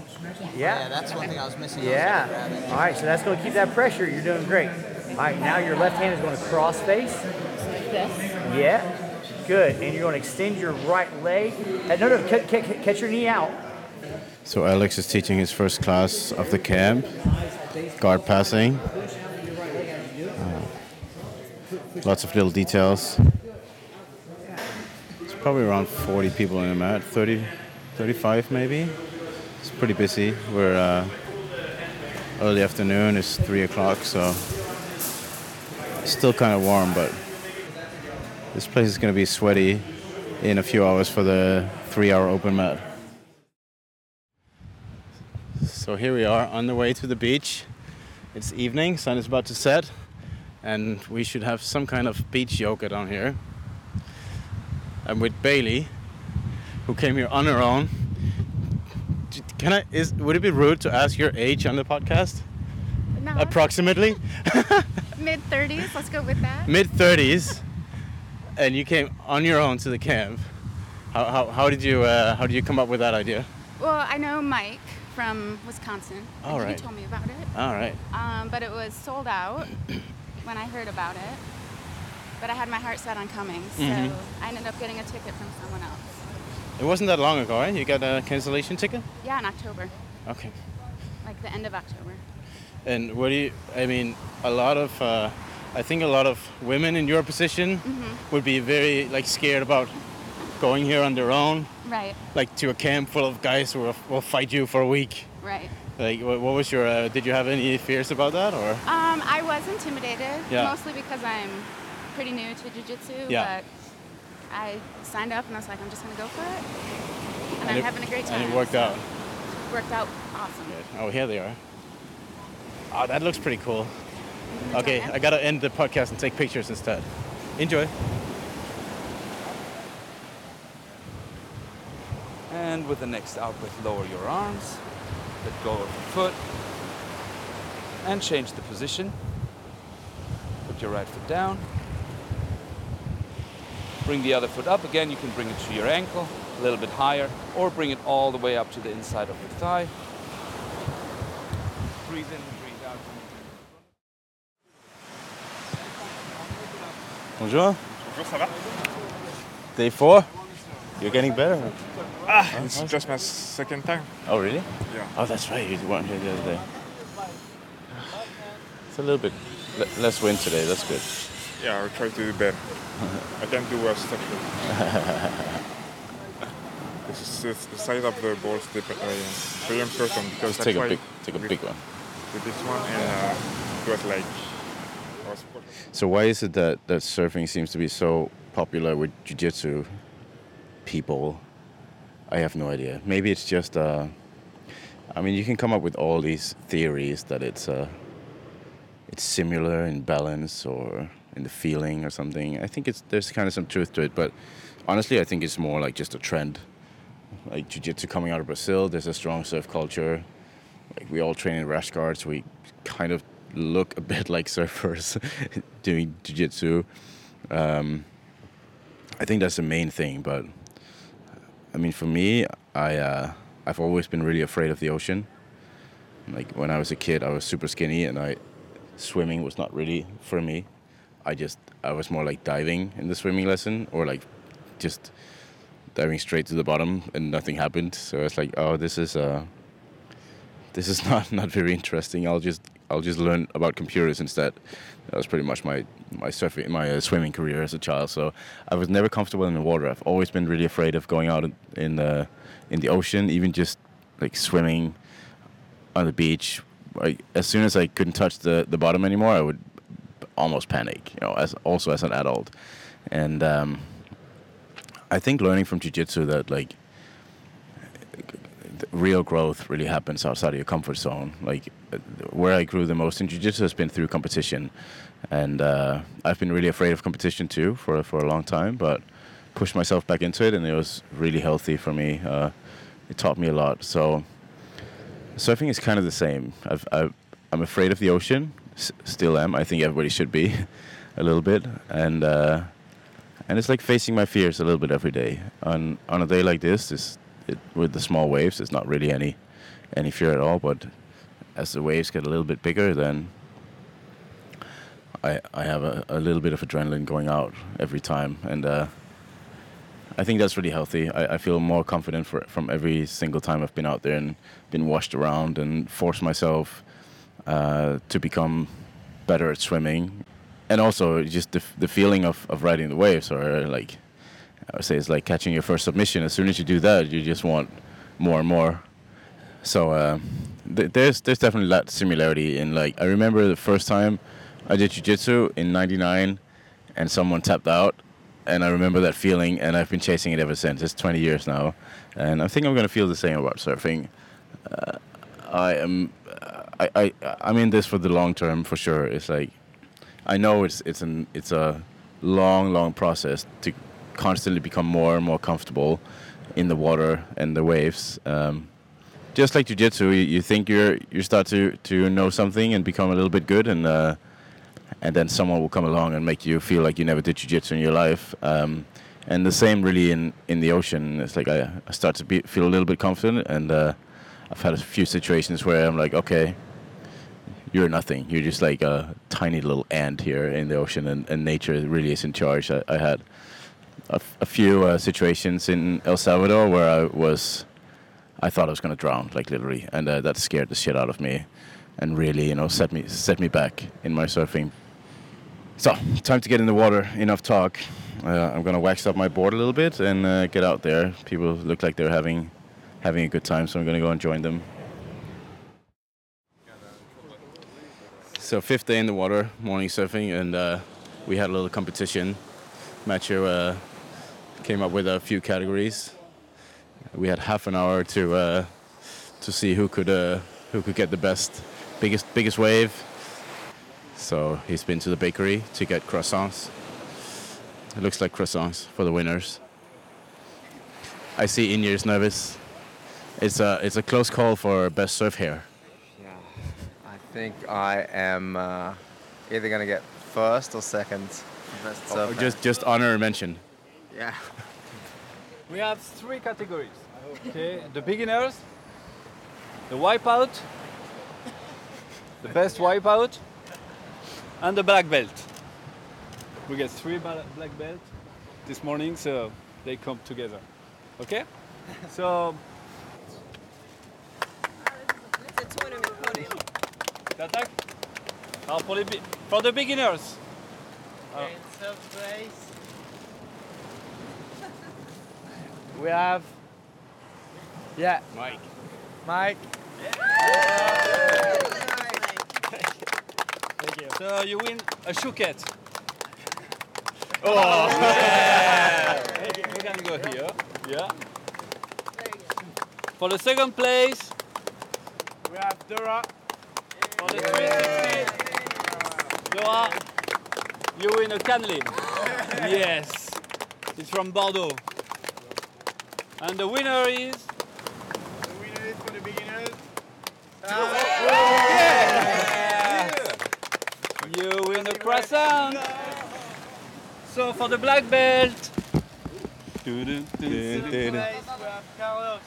Yeah? Yeah, that's one thing I was missing. Yeah. All right, so that's going to keep that pressure. You're doing great. All right, now your left hand is going to cross face. Yes. Yeah. Good. And you're going to extend your right leg. Uh, No, no, catch, catch, your knee out. So Alex is teaching his first class of the camp, guard passing. Uh, lots of little details. It's probably around 40 people in the mat, 30, 35 maybe. It's pretty busy. We're uh, early afternoon. It's three o'clock, so still kind of warm, but this place is going to be sweaty in a few hours for the three-hour open mat. So here we are on the way to the beach. It's evening, sun is about to set, and we should have some kind of beach yoga down here. I'm with Bailey, who came here on her own. Can I? Is would it be rude to ask your age on the podcast? No. Approximately Mid 30s, let's go with that. mid 30s, and you came on your own to the camp. How, how, how did you uh, how did you come up with that idea? Well, I know Mike from Wisconsin. All right. He told me about it. All right. Um, but it was sold out when I heard about it. But I had my heart set on coming, so Mhm. I ended up getting a ticket from someone else. It wasn't that long ago, right? You got a cancellation ticket? Yeah, in October, Okay. like the end of October. And what do you? I mean, a lot of, uh, I think a lot of women in your position Mhm. would be very like scared about going here on their own, Right, like to a camp full of guys who will, will fight you for a week. right. Like, what, what was your? Uh, did you have any fears about that, or? Um, I was intimidated, Yeah. mostly because I'm pretty new to jiu-jitsu, Yeah. but I signed up and I was like, I'm just gonna go for it. And, And I'm it- having a great time. and it worked so out. Worked out awesome. Good. Oh, here they are. Oh, that looks pretty cool. Okay, I gotta end the podcast and take pictures instead. Enjoy. And with the next out breath, lower your arms, let go of the foot, and change the position. Put your right foot down. Bring the other foot up again. You can bring it to your ankle, a little bit higher, or bring it all the way up to the inside of your thigh. Breathe in, breathe out. Bonjour. Bonjour, ça va? Day four. You're getting better. Ah, it's just my second time. Oh, really? Yeah. Oh, that's right. You weren't here the other day. It's a little bit le- less wind today. That's good. Yeah, I'll try to do better. I can't do step. this is the the size of the balls uh, very important because Just take a big, take a big one. With this one, and uh, it was like. So why is it that, that surfing seems to be so popular with jiu-jitsu people? I have no idea. Maybe it's just. Uh, I mean, you can come up with all these theories that it's uh, it's similar in balance or in the feeling or something. I think it's there's kind of some truth to it, but honestly, I think it's more like just a trend. Like jiu-jitsu coming out of Brazil, there's a strong surf culture. Like we all train in rash guards. We kind of look a bit like surfers doing jiu-jitsu. Um, I think that's the main thing. But I mean, for me, I uh, I've always been really afraid of the ocean. Like when I was a kid, I was super skinny, and I swimming was not really for me. I just I was more like diving in the swimming lesson, or like just diving straight to the bottom, and nothing happened. So it's like, oh, this is uh, this is not not very interesting. I'll just I'll just learn about computers instead. That was pretty much my my surfing my uh, swimming career as a child. So I was never comfortable in the water. I've always been really afraid of going out in, the in the ocean, even just like swimming on the beach. Like as soon as I couldn't touch the the bottom anymore, I would almost panic. You know, as also as an adult, and um, I think learning from jujitsu that like real growth really happens outside of your comfort zone. Like where I grew the most in jiu-jitsu has been through competition, and uh, I've been really afraid of competition too for for a long time. But pushed myself back into it, and it was really healthy for me. Uh, it taught me a lot. So surfing is kind of the same. I've, I've, I'm afraid of the ocean, s- still am. I think everybody should be, a little bit, and uh, and it's like facing my fears a little bit every day. On on a day like this, it's, it, with the small waves, there's not really any any fear at all. But as the waves get a little bit bigger, then I I have a, a little bit of adrenaline going out every time, and uh, I think that's really healthy. I, I feel more confident for, from every single time I've been out there and been washed around and forced myself uh, to become better at swimming. And also just the, the feeling of, of riding the waves or like, I would say it's like catching your first submission. As soon as you do that, you just want more and more. So uh, th- there's there's definitely that similarity in like I remember the first time I did jiu-jitsu in 99 and someone tapped out and I remember that feeling, and I've been chasing it ever since. It's 20 years now, and I think I'm to feel the same about surfing. Uh, I am, I, I, I'm in this for the long term for sure. It's like, I know it's it's an it's a long, long process to constantly become more and more comfortable in the water and the waves. Um, just like jujitsu, you, you think you're you start to to know something and become a little bit good, and uh, and then someone will come along and make you feel like you never did jiu-jitsu in your life. Um, and the same really in, in the ocean. It's like I, I start to be, feel a little bit confident, and uh, I've had a few situations where I'm like, okay, you're nothing. You're just like a tiny little ant here in the ocean, and, and nature really is in charge. I, I had a, f- a few uh, situations in El Salvador where I was, I thought I was going to drown, like literally, and uh, that scared the shit out of me, and really, you know, set me set me back in my surfing. So, time to get in the water. Enough talk. Uh, I'm gonna wax up my board a little bit and uh, get out there. People look like they're having having a good time, so I'm gonna go and join them. So fifth day in the water, morning surfing, and uh, we had a little competition. Matthew uh, came up with a few categories. We had half an hour to uh, to see who could uh, who could get the best, biggest biggest wave. So he's been to the bakery to get croissants. It looks like croissants for the winners. I see Inier's nervous. It's a it's a close call for best surf hair. I think I am uh, either going to get first or second. Best Or surfer. just just honor and mention. Yeah. We have three categories. Okay, the beginners, the wipeout, the best wipeout, and the black belt. We get three black belt this morning, so they come together. Okay? So. T'attaques Alors pour les be- for the beginners. Alors, we have yeah Mike. Mike. Thank you. So you win a chouquette. Oh. yeah. We can go here. Yeah. For the second place, we have Dora. For the 360, Dora, you win a canelé. Yes. It's from Bordeaux. And the winner is. The winner is for the beginners. Yeah. You win a croissant. So for the black belt. Dun, dun, dun, dun, dun. Carlos.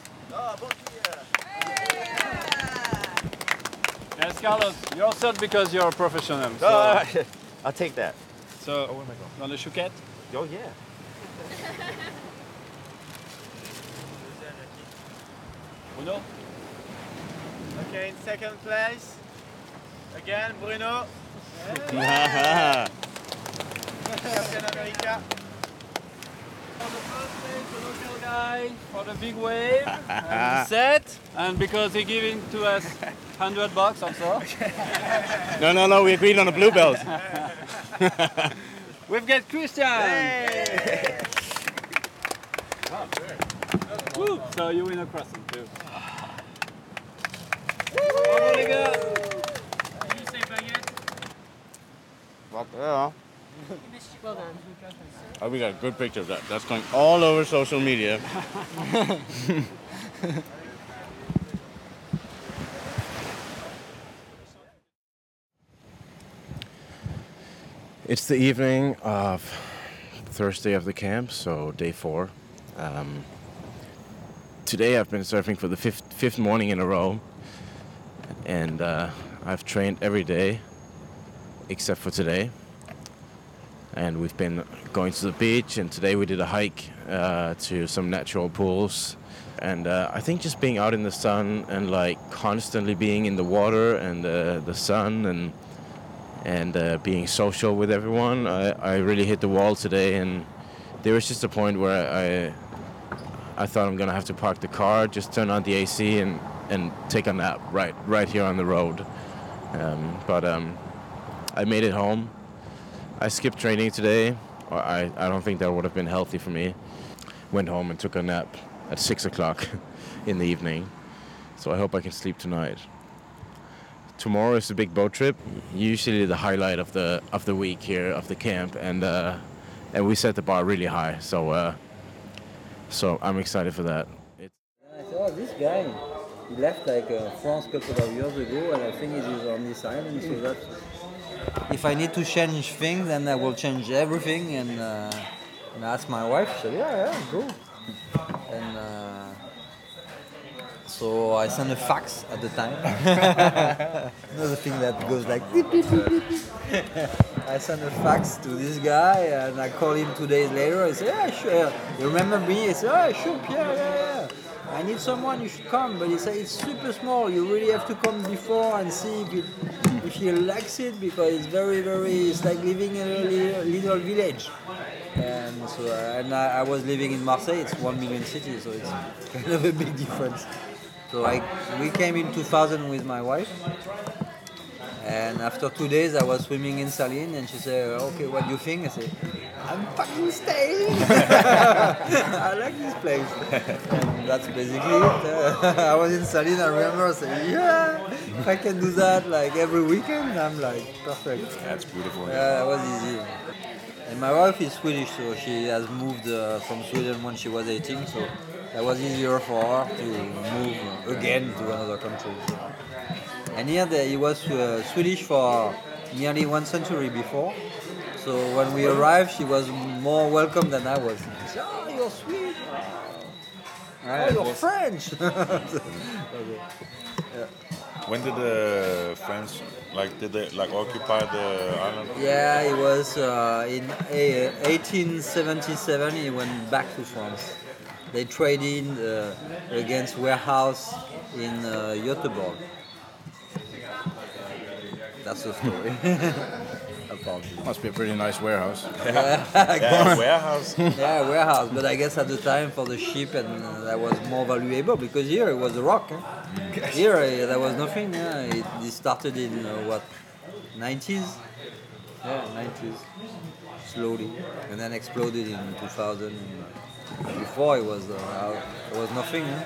Yes, Carlos, you're third because you're a professional. So, Oh, I'll take that. so you want a chouquette? Oh yeah. Bruno? Okay, in second place. Again, Bruno. Captain America. For the first place, the local guy for the big wave and set, and because he giving to us 100 bucks also. No, no, no. We agreed on a blue belt. We've got Christian. Woo. So you win a croissant too. Bravo les gars. Yeah. Well done. Oh, we got a good picture of that. That's going all over social media. it's the evening of Thursday of the camp, so day four. Um, today I've been surfing for the fifth, fifth morning in a row, and uh, I've trained every day except for today. And we've been going to the beach and today we did a hike uh, to some natural pools. And uh, i think just being out in the sun and like constantly being in the water and uh, the sun and and uh, being social with everyone I, I really hit the wall today. And there was just a point where i i thought i'm gonna have to park the car just turn on the ac and and take a nap right right here on the road um, but um, i made it home I skipped training today. I, I don't think that would have been healthy for me. Went home and took a nap at 6 o'clock in the evening. So I hope I can sleep tonight. Tomorrow is a big boat trip. Usually the highlight of the of the week here of the camp, and uh, and we set the bar really high. So uh, so I'm excited for that. I said, oh, this guy, he left like uh, France a couple of years ago, and I think he's on this island. So that if I need to change things, then I will change everything. And, uh, and I asked my wife. Said, yeah, yeah, go. And uh, So I sent a fax at the time. Another thing that goes like. I sent a fax to this guy and I called him two days later. I said, Yeah, sure. You remember me? He said, Oh, sure, Pierre, yeah, yeah. I need someone, you should come. But said, It's super small. You really have to come before and see if, it, if he likes it because it's very, very, it's like living in a little, village. And so, and I, I was living in Marseille. It's one million city, so it's kind of a big difference. So I, we came in 2000 with my wife, and after two days I was swimming in Saline, and she said, "Okay, what do you think?" I said, "I'm fucking staying. I like this place." And that's basically it. I was in Saline. I remember I said, "Yeah, if I can do that like every weekend, I'm like perfect." That's beautiful. Yeah, that was easy. And my wife is Swedish, so she has moved uh, from Sweden when she was 18, so that was easier for her to move again to another country. And here the, he was uh, Swedish for nearly one century before, so when we arrived, she was more welcome than I was. She said, oh, you're Swedish. Oh, you're French. Okay. Yeah. When did the French like did they like occupy the island? Yeah, it was uh, in 1877. He went back to France. They traded uh, against warehouse in uh, Göteborg. That's the story. Must be a pretty nice warehouse. Yeah, Yeah, warehouse. yeah, warehouse. But I guess at the time for the ship and uh, that was more valuable because here it was a rock. eh? Here uh, there was nothing. Yeah, it, it started in uh, what 90s. Yeah, 90s. Slowly, and then exploded in 2000. Before it was uh, there was nothing. eh?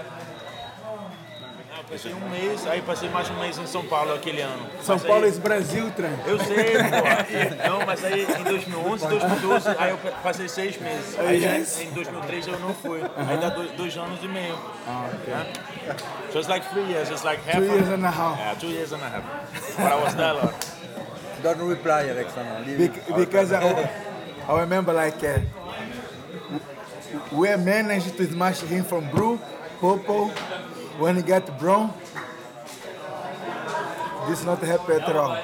Passei um mês, aí passei mais um mês em São Paulo aquele ano. São Mas Paulo aí- is Brasil, Tran. Eu sei, pô. Não, mas aí em 2011, 2012, aí eu passei seis meses. Aí Yes. em 2013 eu não fui. Aí dá dois, dois anos e meio. Ah, okay. Yeah. So it's like three years, it's like half Two years and a half. Yeah, two years and a half. But I was there a lot. Don't reply, Alexander. Bec- because I, I remember like uh, we managed to smash him from Brew, Popo, when he got Brown. This not happy at all.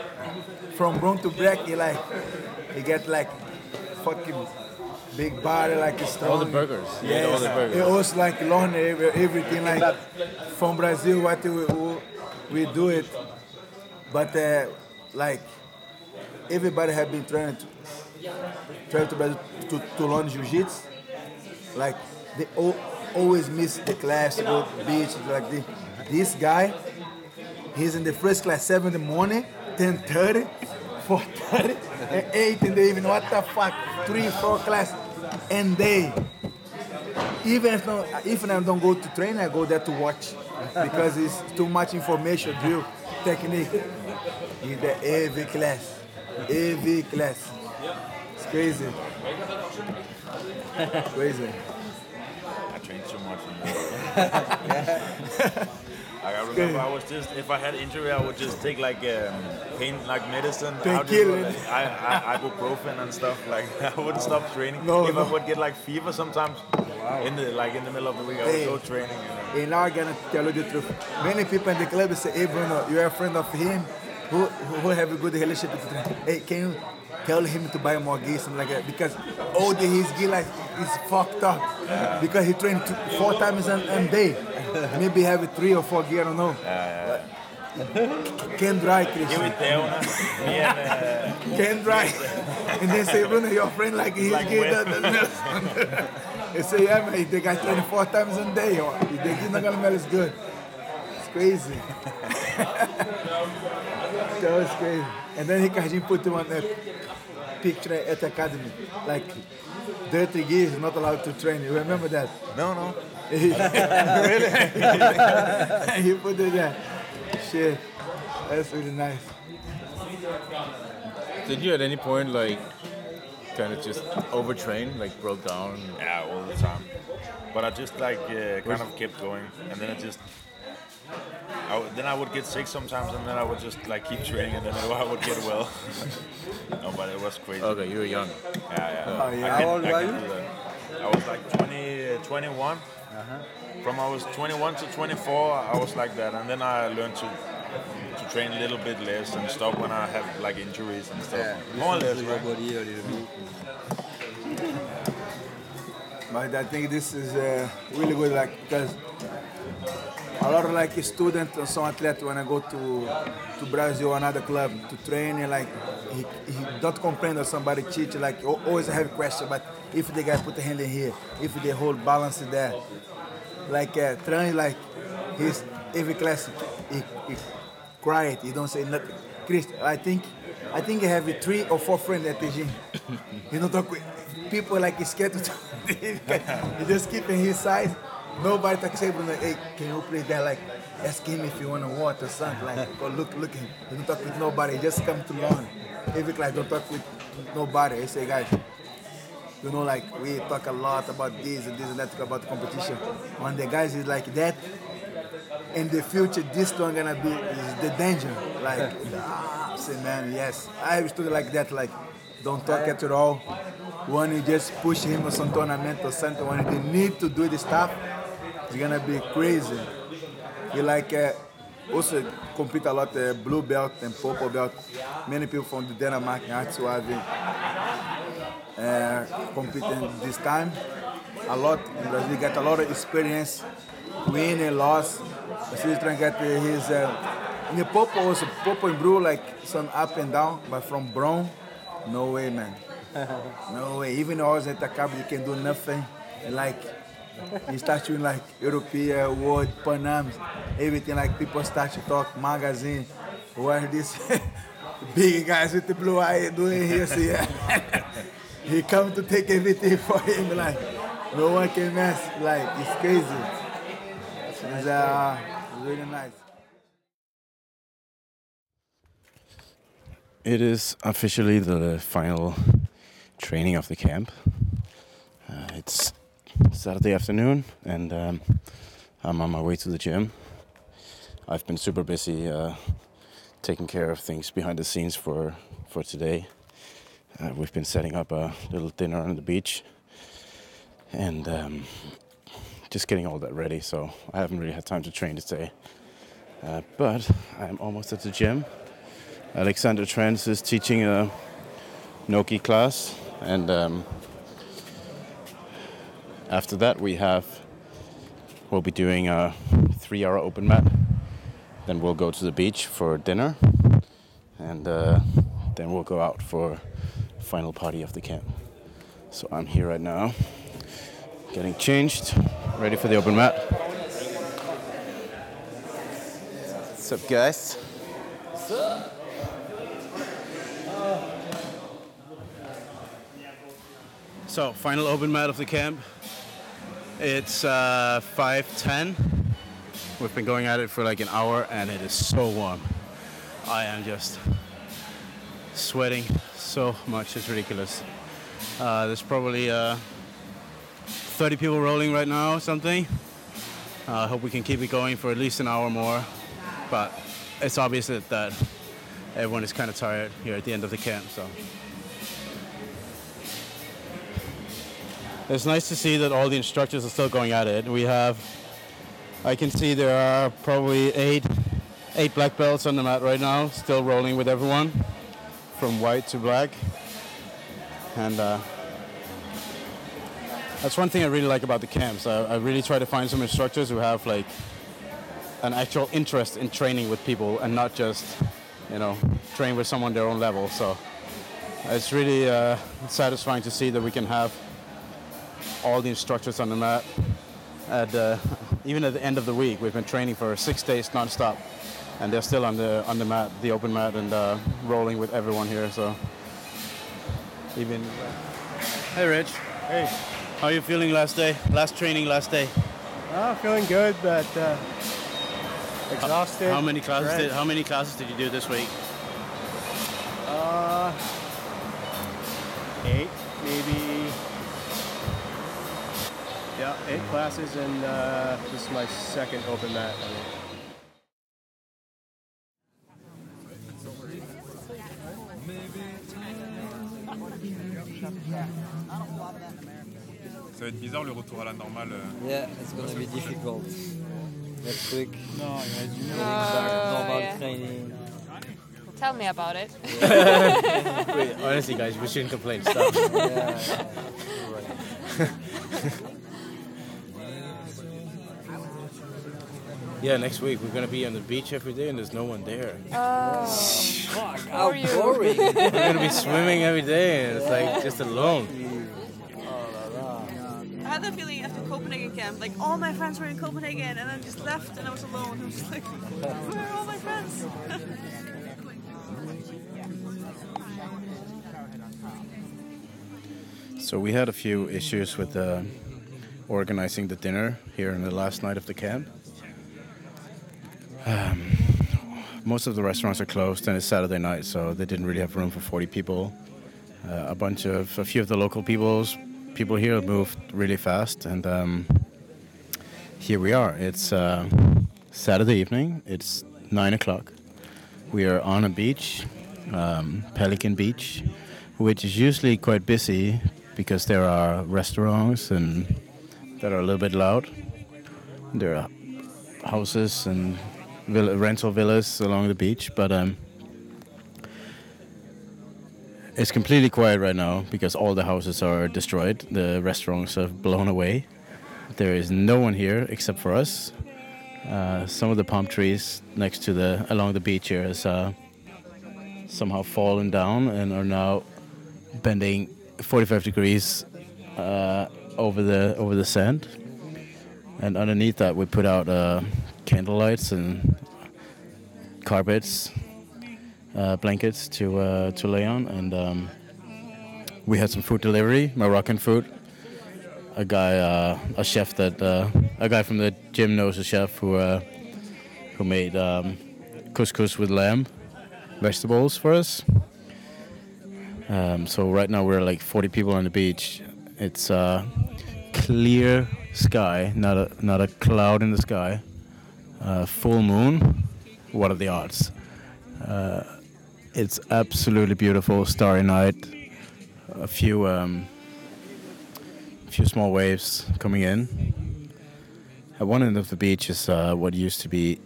From Brown to Black, he like he get like fucking big body, like strong. All the burgers. Yes. all the burgers. It was like learn every- everything like from Brazil what we, we, do it, but uh, like everybody have been trying to try to Brazil to, to learn jiu-jitsu. Like they all, always miss the class to go to the beach. Like this, this guy, he's in the first class seven in the morning, 10:30, 4:30, and eight in the evening. What the fuck? Three, four class, and they. Even if no, even I don't go to train, I go there to watch because it's too much information, drill, technique. In the every class, every class. It's crazy. crazy. I too much. Like, I remember I was just, if I had injury, I would just take like um, pain, like medicine. How do you Painkiller. call? I, I, ibuprofen and stuff. Like I wouldn't stop training. No, if no. I would get like fever sometimes, in the like in the middle of the week, I would Hey. go training. You. And now I'm gonna tell you the truth. Many people in the club say, "Hey Bruno, you're a friend of him, who who have a good relationship with him. Hey, can you tell him to buy more gear, something like that? Because all the his gear like is fucked up because he trained two, four times a, a day. Maybe have three or four gear, I don't know. Can dry, Chris. Eu e Theo, né? And, uh, Can dry. and then say, Bruno, your friend like his Like gear. wet. that- that- They say, yeah, man, they got 24 times a day. Or they gear not gonna smell as good. It's crazy. that was crazy. And then Ricardinho put him on that picture at the academy. Like, dirty gear is not allowed to train. You remember that? No, no. really? he put it there. Shit. That's really nice. Did you at any point like kind of just overtrain, like broke down? Yeah, all the time. But I just like uh, kind of kept going, and then I just. I would- then I would get sick sometimes, and then I would just like keep training, and then I would get well. no, but it was crazy. Okay, you were young. Yeah, yeah. Oh, yeah. I How old were you? do that. I was like 20, uh, 21, From I was 21 to 24, I was like that, and then I learned to to train a little bit less and stop when I have like injuries and stuff. Yeah, More or less, Listen to your right? a little bit. But I think this is uh, really good, like because a lot of like students and some athletes when I go to to Brazil or another club to train, and like he, he don't complain that somebody cheat. Like al- always have question, but if the guy put the hand in here, if they hold balance in there, like uh, Tran, like he's every class he, he quiet, he don't say nothing. Chris, I think I think he have three or four friends at the gym. he don't talk with people like scared to talk. he just keep in his side. Nobody to him like, hey, can you play that? Like, ask him if you want to watch or something. Like, go look, look him. Don't talk with nobody. Just come to learn. Every like, don't talk with nobody. He say, guys, you know, like we talk a lot about this and this and that about the competition. When the guys is like that, in the future, this one gonna be is the danger. Like, ah, say, man, yes. I have stood like that, like, don't talk at all. When you just push him or some tournament or something, when they need to do the stuff, it's gonna be crazy. He like uh, also compete a lot uh, blue belt and purple belt. Many people from the Denmark and Hatsuavi uh, competing this time. A lot in Brazil get a lot of experience, win and loss. Brazil trying to get his uh, in the purple also purple and blue like some up and down, but from brown, no way, man. no way. Even though I was at the cup, you can do nothing. And like you start doing like European, World, Panam, everything like people start to talk magazine. What these big guys with the blue eye doing here? See, he come to take everything for him. Like no one can mess. Like it's crazy. It's uh, really nice. It is officially the final training of the camp. Uh, it's Saturday afternoon, and um, I'm on my way to the gym. I've been super busy uh, taking care of things behind the scenes for for today. Uh, we've been setting up a little dinner on the beach, and um, just getting all that ready. So I haven't really had time to train today, uh, but I'm almost at the gym. Alexander Trans is teaching a no-gi class, and um, after that we have we'll be doing a three-hour open mat. Then we'll go to the beach for dinner, and uh, then we'll go out for final party of the camp. So I'm here right now, getting changed, ready for the open mat. What's up, guys? So, final open mat of the camp. It's uh, 5:10. We've been going at it for like an hour, and it is so warm. I am just sweating so much. It's ridiculous. Uh, there's probably uh, 30 people rolling right now, or something. Uh, I hope we can keep it going for at least an hour more. But it's obvious that, that everyone is kind of tired here at the end of the camp. So. It's nice to see that all the instructors are still going at it. We have, I can see there are probably eight, eight black belts on the mat right now, still rolling with everyone, from white to black. And uh, that's one thing I really like about the camps. I, I really try to find some instructors who have like an actual interest in training with people and not just, you know, train with someone their own level. So it's really uh, satisfying to see that we can have all the instructors on the mat. At uh, even at the end of the week, we've been training for six days nonstop, and they're still on the on the mat, the open mat, and uh, rolling with everyone here. So even hey, Rich. Hey, how are you feeling last day? Last training, last day. Oh, feeling good, but uh, exhausted. How many classes drenched. did How many classes did you do this week? Uh, eight, maybe. Yeah, eight classes, and uh, this is my second open mat. I think. ça va être bizarre le retour à la normale. euh. Yeah, it's gonna be difficult. Next week. No, Normal yeah. training. Tell me about it. Wait, honestly, guys, we shouldn't complain. Stop. Yeah, Yeah, next week we're gonna be on the beach every day and there's no one there. Oh, Fuck, how how boring. We're gonna be swimming every day and it's like just alone. I had that feeling after Copenhagen camp, like all my friends were in Copenhagen, and I just left and I was alone. I was like, where are all my friends? So we had a few issues with uh, organizing the dinner here in the last night of the camp. Um, most of the restaurants are closed and it's Saturday night, so they didn't really have room for 40 people. Uh, a bunch of a few of the local people's people here moved really fast, and um, here we are. It's uh, Saturday evening. It's nine o'clock. We are on a beach, um, Pelican Beach, which is usually quite busy because there are restaurants and that are a little bit loud. There are houses and vill- rental villas along the beach, but um, it's completely quiet right now because all the houses are destroyed. The restaurants are blown away. There is no one here except for us. Uh, some of the palm trees next to the along the beach here has uh, somehow fallen down and are now bending 45 degrees uh, over the over the sand. And underneath that, we put out uh, candle lights and carpets, uh, blankets to uh, to lay on, and um, we had some food delivery, Moroccan food. A guy, uh, a chef that uh, a guy from the gym knows a chef who uh, who made um, couscous with lamb, vegetables for us. Um, so right now we're like 40 people on the beach. It's clear sky, not a not a cloud in the sky. Uh, full moon. What are the odds? Uh, it's absolutely beautiful, starry night. A few um, few small waves coming in. At one end of the beach is uh, what used to be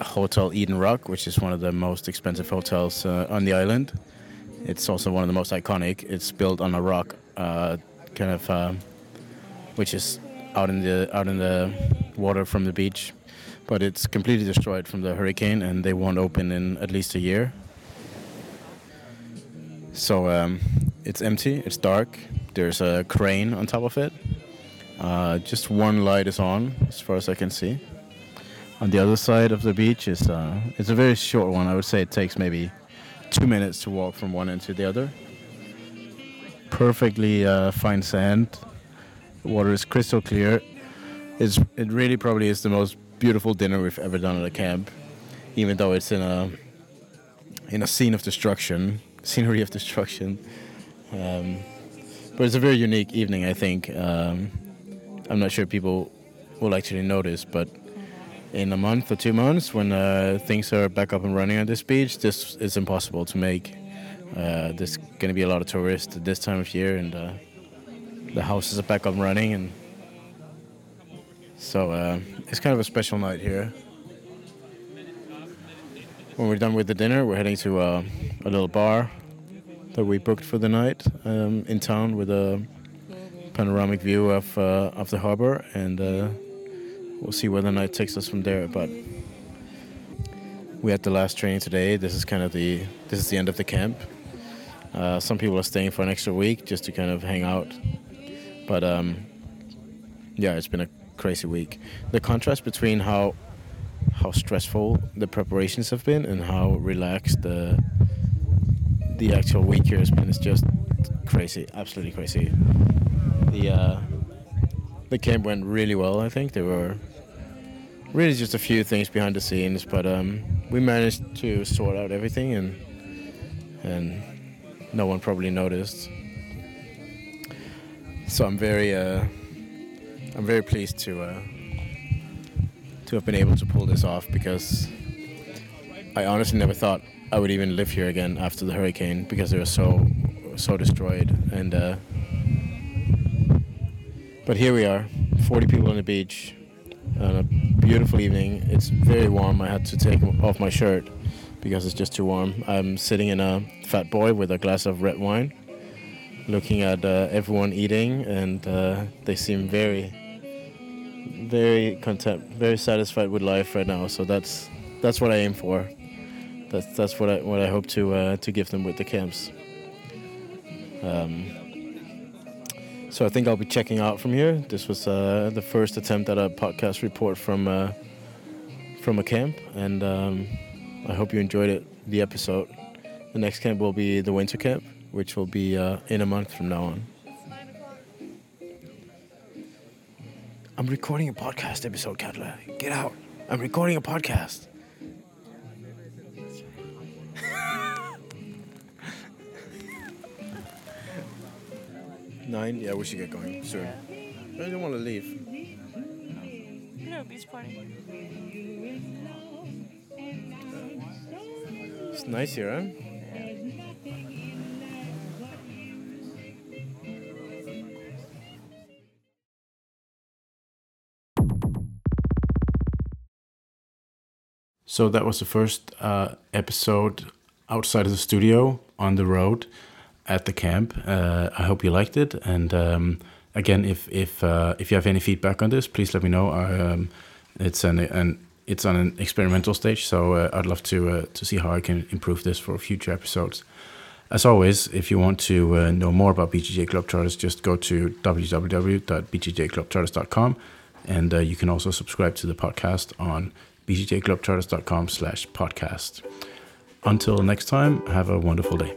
Hotel Eden Rock, which is one of the most expensive hotels uh, on the island. It's also one of the most iconic. It's built on a rock, uh, kind of, uh, which is out in the out in the water from the beach, but it's completely destroyed from the hurricane, and they won't open in at least a year. So um, it's empty. It's dark. There's a crane on top of it. Uh, just one light is on, as far as I can see. On the other side of the beach is uh, it's a very short one. I would say it takes maybe two minutes to walk from one end to the other. Perfectly uh, fine sand. The water is crystal clear. It's it really probably is the most beautiful dinner we've ever done at a camp, even though it's in a in a scene of destruction, scenery of destruction. Um, but it's a very unique evening, I think. Um, I'm not sure people will actually notice, but in a month or two months, when uh, things are back up and running on this beach, this is impossible to make. Uh, there's going to be a lot of tourists at this time of year, and uh, the houses are back up and running, and so uh, it's kind of a special night here. When we're done with the dinner, we're heading to uh, a little bar that we booked for the night um, in town with a panoramic view of uh, of the harbor, and uh, we'll see where the night takes us from there. But we had the last training today. This is kind of the this is the end of the camp. Uh, some people are staying for an extra week just to kind of hang out, but um, yeah, it's been a crazy week. The contrast between how how stressful the preparations have been and how relaxed the the actual week here has been is just crazy, absolutely crazy. The uh, the camp went really well. I think there were really just a few things behind the scenes, but um, we managed to sort out everything, and and no one probably noticed. So I'm very uh, I'm very pleased to uh, to have been able to pull this off because I honestly never thought I would even live here again after the hurricane because they were so so destroyed and. Uh, but But here we are, 40 people on the beach on a beautiful evening. It's very warm. I had to take off my shirt because it's just too warm. I'm sitting in a fat boy with a glass of red wine, looking at uh, everyone eating, and uh, they seem very, very content, very satisfied with life right now. So that's that's what I aim for. That's that's what I what I hope to uh, to give them with the camps. Um, so I think I'll be checking out from here. This was uh, the first attempt at a podcast report from uh, from a camp, and um, I hope you enjoyed it. The episode. The next camp will be the winter camp, which will be uh, in a month from now on. I'm recording a podcast episode, Katla. Get out. I'm recording a podcast. Nine? Yeah, we should get going soon. I don't want to leave. Know, beach party. It's nice here, huh? So that was the first uh, episode outside of the studio on the road at the camp. Uh, I hope you liked it. And um, again, if if uh, if you have any feedback on this, please let me know. I, um, it's an, an it's on an experimental stage, so uh, I'd love to uh, to see how I can improve this for future episodes. As always, if you want to uh, know more about BJJ Globetrotters, just go to www.bjjglobetrotters.com, and uh, you can also subscribe to the podcast on bjjglobetrotters.com slash podcast. Until next time, have a wonderful day.